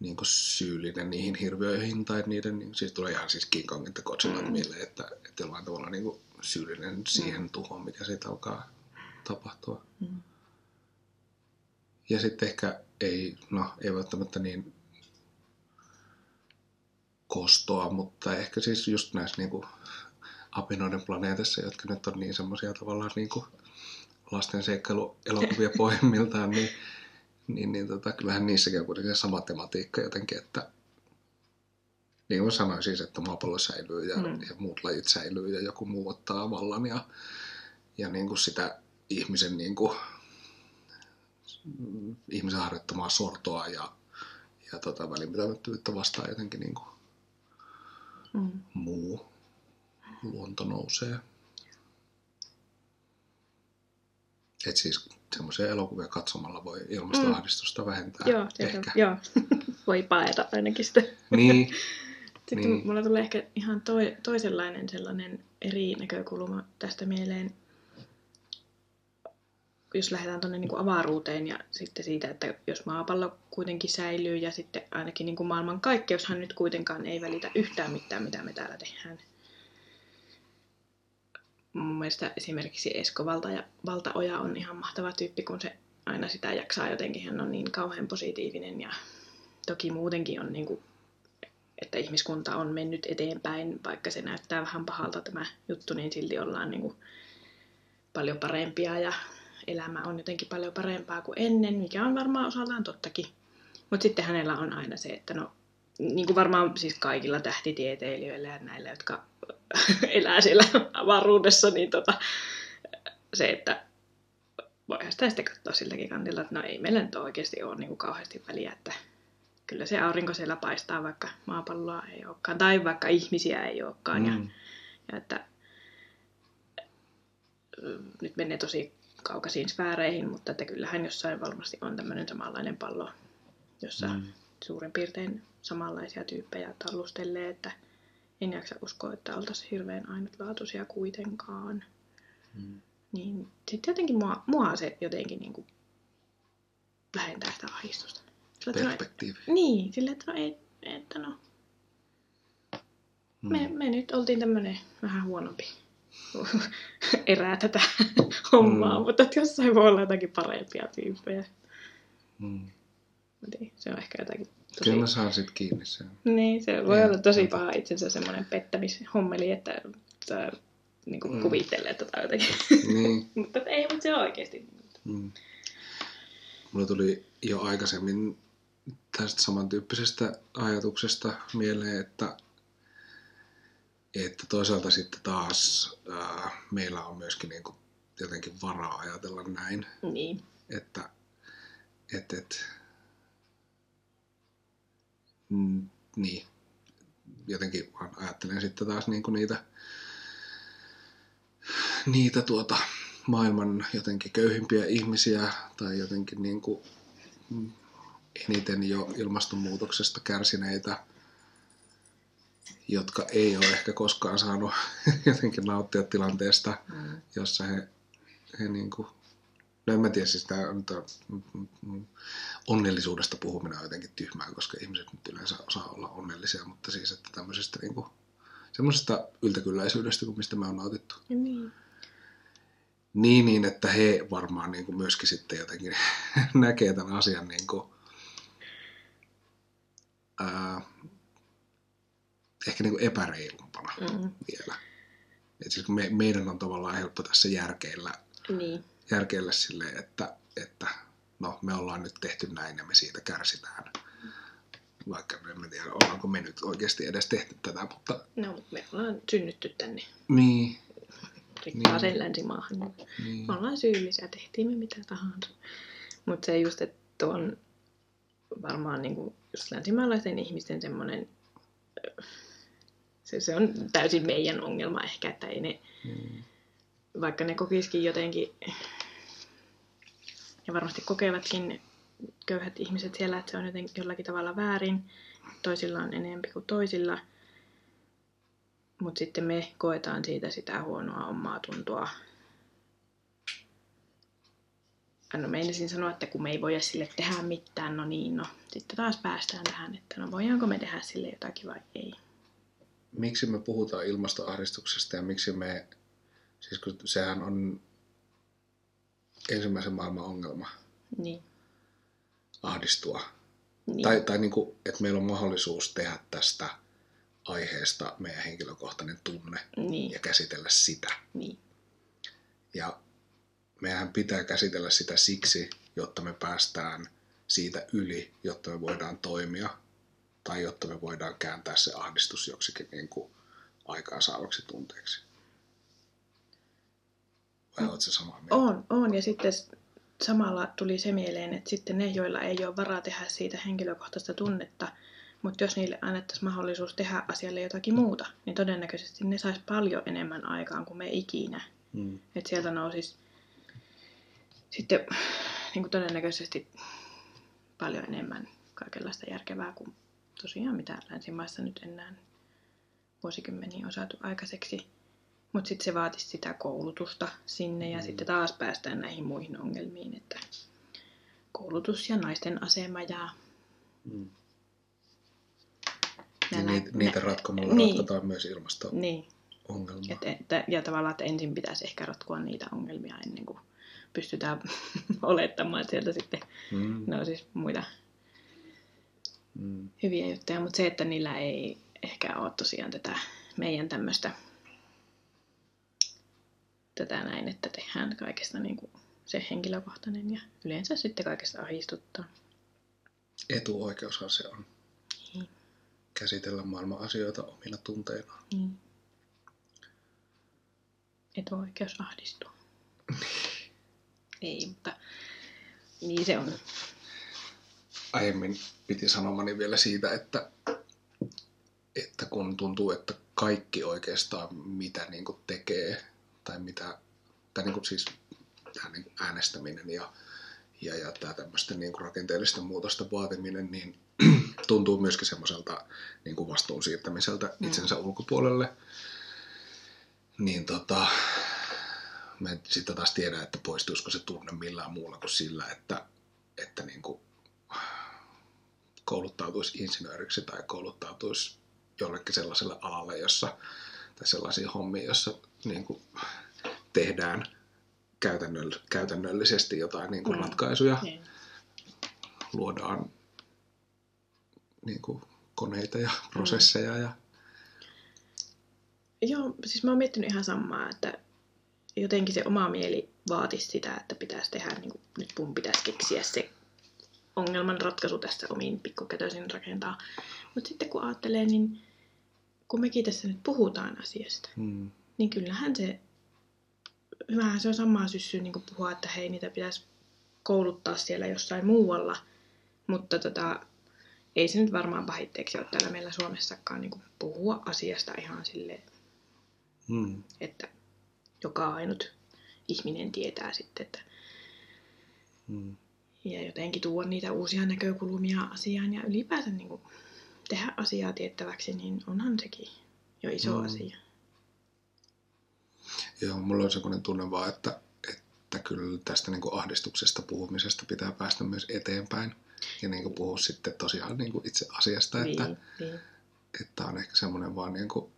niin kuin syyllinen niihin hirviöihin tai niiden, niin, siis tulee ihan siis King Kongin ja Godzilla Mm. mm. mieleen, että, että jollain tavalla niin kuin syyllinen siihen mm. tuhoon, mikä siitä alkaa tapahtua. Mm. Ja sitten ehkä ei, no ei välttämättä niin kostoa, mutta ehkä siis just näissä niin kuin apinoiden planeetassa, jotka nyt on niin semmoisia tavallaan niin kuin lasten seikkailuelokuvia pohjimmiltaan, niin, niin, niin tota, kyllähän niissäkin on kuitenkin sama tematiikka jotenkin, että niin kuin sanoin siis, että maapallo säilyy ja, Mm. mm. ja muut lajit säilyy ja joku muu ottaa vallan ja, ja niin kuin sitä ihmisen, niin kuin, ihmisen harjoittamaa sortoa ja, ja tota, välinpitämättömyyttä vastaan jotenkin niin kuin Mm. muu luonto nousee. Et siis semmoisia elokuvia katsomalla voi ilmastoahdistusta vähentää. Joo, ehkä. joo. voi paeta ainakin sitä. Niin, Sitten niin. mulla tulee ehkä ihan toi, toisenlainen sellainen eri näkökulma tästä mieleen, jos lähdetään tuonne niin avaruuteen ja sitten siitä, että jos maapallo kuitenkin säilyy ja sitten ainakin niin kuin maailman kaikkeushan nyt kuitenkaan ei välitä yhtään mitään, mitä me täällä tehdään. Mun mielestä esimerkiksi Esko Valta ja Valtaoja on ihan mahtava tyyppi, kun se aina sitä jaksaa jotenkin. Hän on niin kauhean positiivinen ja toki muutenkin on niin kuin että ihmiskunta on mennyt eteenpäin, vaikka se näyttää vähän pahalta tämä juttu, niin silti ollaan niin kuin paljon parempia ja elämä on jotenkin paljon parempaa kuin ennen, mikä on varmaan osaltaan tottakin. Mutta sitten hänellä on aina se, että no, niin kuin varmaan siis kaikilla tähtitieteilijöillä ja näillä, jotka elää siellä avaruudessa, niin tota, se, että voihan sitä sitten katsoa siltäkin kantilta, että no ei meillä nyt oikeasti ole niin kuin kauheasti väliä, että kyllä se aurinko siellä paistaa, vaikka maapalloa ei olekaan, tai vaikka ihmisiä ei olekaan. Mm. Ja, ja että nyt menee tosi kaukaisiin sfääreihin, mutta että kyllähän jossain varmasti on tämmöinen samanlainen pallo, jossa mm. mm, suurin piirtein samanlaisia tyyppejä tallustelee, että en jaksa uskoa, että oltaisiin hirveän ainutlaatuisia kuitenkaan. mm. Niin sitten jotenkin mua, mua se jotenkin niin kuin lähentää sitä ahdistusta. Sillä, no, perspektiivi. niin, sillä että no ei, että no, me, me nyt oltiin tämmönen vähän huonompi erää tätä hommaa, Mm. mutta että jossain voi olla jotakin parempia tyyppejä. Mm. Se on ehkä jotakin tosi... Kyllä mä saan sit kiinni sen. Niin, se voi Joo, olla tosi paha itsensä semmoinen pettämishommeli, että sä niin kuin Mm. kuvittelee tota jotenkin. Niin. mutta ei, mutta se on oikeasti. Mm. Mulla tuli jo aikaisemmin tästä samantyyppisestä ajatuksesta mieleen, että, että toisaalta sitten taas ää, meillä on myöskin niin kuin jotenkin varaa ajatella näin, Niin. että et, et, mm, niin, jotenkin vaan ajattelen sitten taas niin kuin niitä, niitä tuota, maailman jotenkin köyhimpiä ihmisiä tai jotenkin niin kuin mm, eniten jo ilmastonmuutoksesta kärsineitä, jotka ei ole ehkä koskaan saanut jotenkin nauttia tilanteesta, Mm. jossa he, he niin kuin, no en mä tiedä, siis tää on, tää, mm, mm, mm, onnellisuudesta puhuminen on jotenkin tyhmää, koska ihmiset nyt yleensä osaa olla onnellisia, mutta siis, että tämmöisestä niin kuin, semmoisesta yltäkylläisyydestä, kuin mistä me on nautittu. Niin. Niin, niin, että he varmaan niin kuin myöskin sitten jotenkin näkee tämän asian niin kuin, ää, ehkä niin kuin epäreilumpana Mm. vielä. Et siis kun me, meidän on tavallaan helppo tässä järkeillä Niin. järkeillä silleen, että, että no me ollaan nyt tehty näin ja me siitä kärsitään. Vaikka en tiedä, ollaanko me nyt oikeasti edes tehty tätä, mutta No, mutta me ollaan synnytty tänne niin, rikkaaseen Niin. länsimaahan. niin. Me ollaan syyllisiä, tehtiin me mitä tahansa. Mutta se just, että on varmaan niinku just länsimaalaisten ihmisten semmoinen, se, se on täysin meidän ongelma ehkä, että ei ne, Mm. vaikka ne kokisikin jotenkin, ja varmasti kokevatkin ne köyhät ihmiset siellä, että se on jotenkin jollakin tavalla väärin, toisilla on enempi kuin toisilla, mutta sitten me koetaan siitä sitä huonoa omaa tuntoa. No meinasin sanoa, että kun me ei voida sille tehdä mitään, no niin, no sitten taas päästään tähän, että no voidaanko me tehdä sille jotakin vai ei. Miksi me puhutaan ilmastoahdistuksesta ja miksi me, siis kun sehän on ensimmäisen maailman ongelma, Niin, ahdistua. niin. Tai, tai niin kuin, että meillä on mahdollisuus tehdä tästä aiheesta meidän henkilökohtainen tunne niin, ja käsitellä sitä. niin, Ja meidän pitää käsitellä sitä siksi, jotta me päästään siitä yli, jotta me voidaan toimia tai jotta me voidaan kääntää se ahdistus joksikin niin kuin aikaansaavaksi tunteeksi. Vai oletko samaa mieltä? On, on. Ja sitten samalla tuli se mieleen, että sitten ne, joilla ei ole varaa tehdä siitä henkilökohtaista tunnetta, mutta jos niille annettaisiin mahdollisuus tehdä asialle jotakin muuta, niin todennäköisesti ne sais paljon enemmän aikaan kuin me ikinä. Mm. Että sieltä nousisi sitten niin kuin todennäköisesti paljon enemmän kaikenlaista järkevää kuin tosiaan mitä länsimaissa nyt enää vuosikymmeniä on saatu aikaiseksi. Mutta sitten se vaatisi sitä koulutusta sinne ja Mm. sitten taas päästään näihin muihin ongelmiin, että koulutus ja naisten asema ja Mm. Ja Ja nä- niitä, ratkomalla niin. ratkotaan myös ilmasto-ongelmaa. niin, et, että, ja tavallaan, että ensin pitäisi ehkä ratkoa niitä ongelmia ennen kuin pystytään olettamaan, sieltä sitten Mm. nousisi muita Mm. hyviä juttuja, mutta se, että niillä ei ehkä ole tosiaan tätä meidän tämmöistä tätä näin, että tehdään kaikesta niin kuin se henkilökohtainen ja yleensä sitten kaikesta ahistuttaa. Etuoikeushan se on. Niin. Käsitellä maailman asioita omina tunteinaan. Niin. Etuoikeus ahdistua. ei, mutta niin se on. Aiemmin piti sanomani vielä siitä, että, että kun tuntuu, että kaikki oikeastaan mitä niin kuin tekee, tai mitä, tai niin kuin siis tämä niin kuin äänestäminen ja, ja, ja tämä tämmöisten niin kuin rakenteellisten muutosten vaatiminen, niin tuntuu myöskin semmoiselta niin kuin vastuun siirtämiseltä Mm. itsensä ulkopuolelle. Niin tota, mä en sitten taas tiedä, että poistuisiko se tunne millään muulla kuin sillä, että, että niin kuin kouluttautuisi insinööriksi tai kouluttautuisi jollekin sellaiselle alalle, jossa, tai sellaisia hommia, jossa niin kuin, tehdään käytännöll- käytännöllisesti jotain niin kuin Mm. ratkaisuja, Niin. luodaan niin kuin, koneita ja prosesseja ja Joo, siis mä oon miettinyt ihan samaa, että jotenkin se oma mieli vaatisi sitä, että pitäisi tehdä, niin kuin, nyt mun pitäisi keksiä se ongelman ratkaisu tästä omiin pikkukätöisin rakentaa. Mutta sitten kun ajattelee, niin kun mekin tässä nyt puhutaan asiasta, mm, niin kyllähän se, hyvähän se on samaa syssyä niin puhua, että hei, niitä pitäisi kouluttaa siellä jossain muualla. Mutta tota, ei se nyt varmaan pahitteeksi ole täällä meillä Suomessakaan niin puhua asiasta ihan silleen, mm, että joka ainut ihminen tietää sitten, että mm, ja jotenkin tuoda niitä uusia näkökulmia asiaan ja ylipäänsä niin kuin tehdä asiaa tiettäväksi, niin onhan sekin jo iso Mm. mm. asia. Joo, mulla on sellainen tunne vaan, että, että kyllä tästä niin kuin ahdistuksesta puhumisesta pitää päästä myös eteenpäin. Ja niin kuin puhua sitten tosiaan niin kuin itse asiasta, että, Niin, niin. että on ehkä semmoinen vaan niin kuin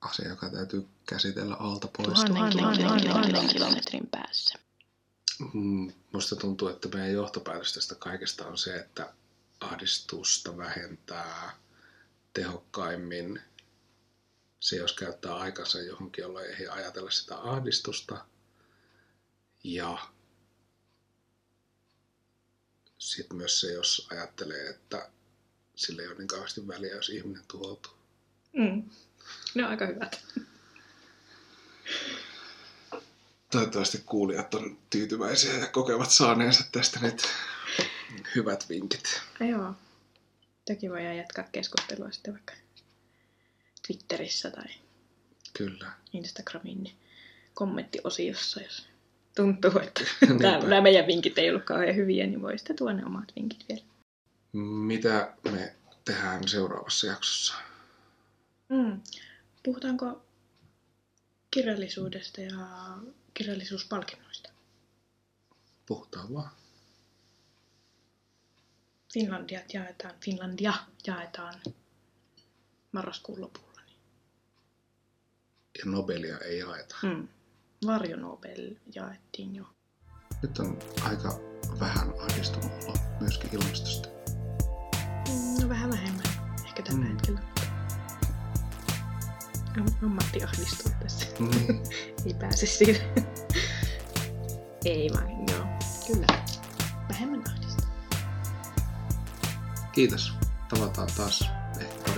asia, joka täytyy käsitellä alta pois. Tuhannen kilometrin päässä. Mm, Musta tuntuu, että meidän johtopäätös tästä kaikesta on se, että ahdistusta vähentää tehokkaimmin se, jos käyttää aikansa johonkin, jolloin ei ajatella sitä ahdistusta, Ja sitten myös se, jos ajattelee, että sillä ei ole niin kauheasti väliä, jos ihminen tuhoutuu. Mm. Ne on aika hyvät. Toivottavasti kuulijat on tyytyväisiä ja kokevat saaneensa tästä nyt hyvät vinkit. Ja joo. Toki voidaan jatkaa keskustelua sitten vaikka Twitterissä tai Kyllä. Instagramin kommenttiosiossa, jos tuntuu, että nämä meidän vinkit ei ollut kauhean hyviä, niin voi sitten tuoda ne omat vinkit vielä. Mitä me tehdään seuraavassa jaksossa? Mm. Puhutaanko kirjallisuudesta ja kirjallisuuspalkinnoista? Puhutaan vaan. Finlandia jaetaan, Finlandia jaetaan marraskuun lopulla. Niin. Ja Nobelia ei jaeta. Mm. Varjo Nobel jaettiin jo. Nyt on aika vähän ahdistunut olo myöskin ilmastosta. Mm, No vähän vähemmän ehkä tällä mm. hetkellä. Am- Ammatti ahdistuu tässä. Niin. Ei pääse siitä. Ei vaan, joo. Kyllä. Vähemmän ahdistuu. Kiitos. Tavataan taas ehkä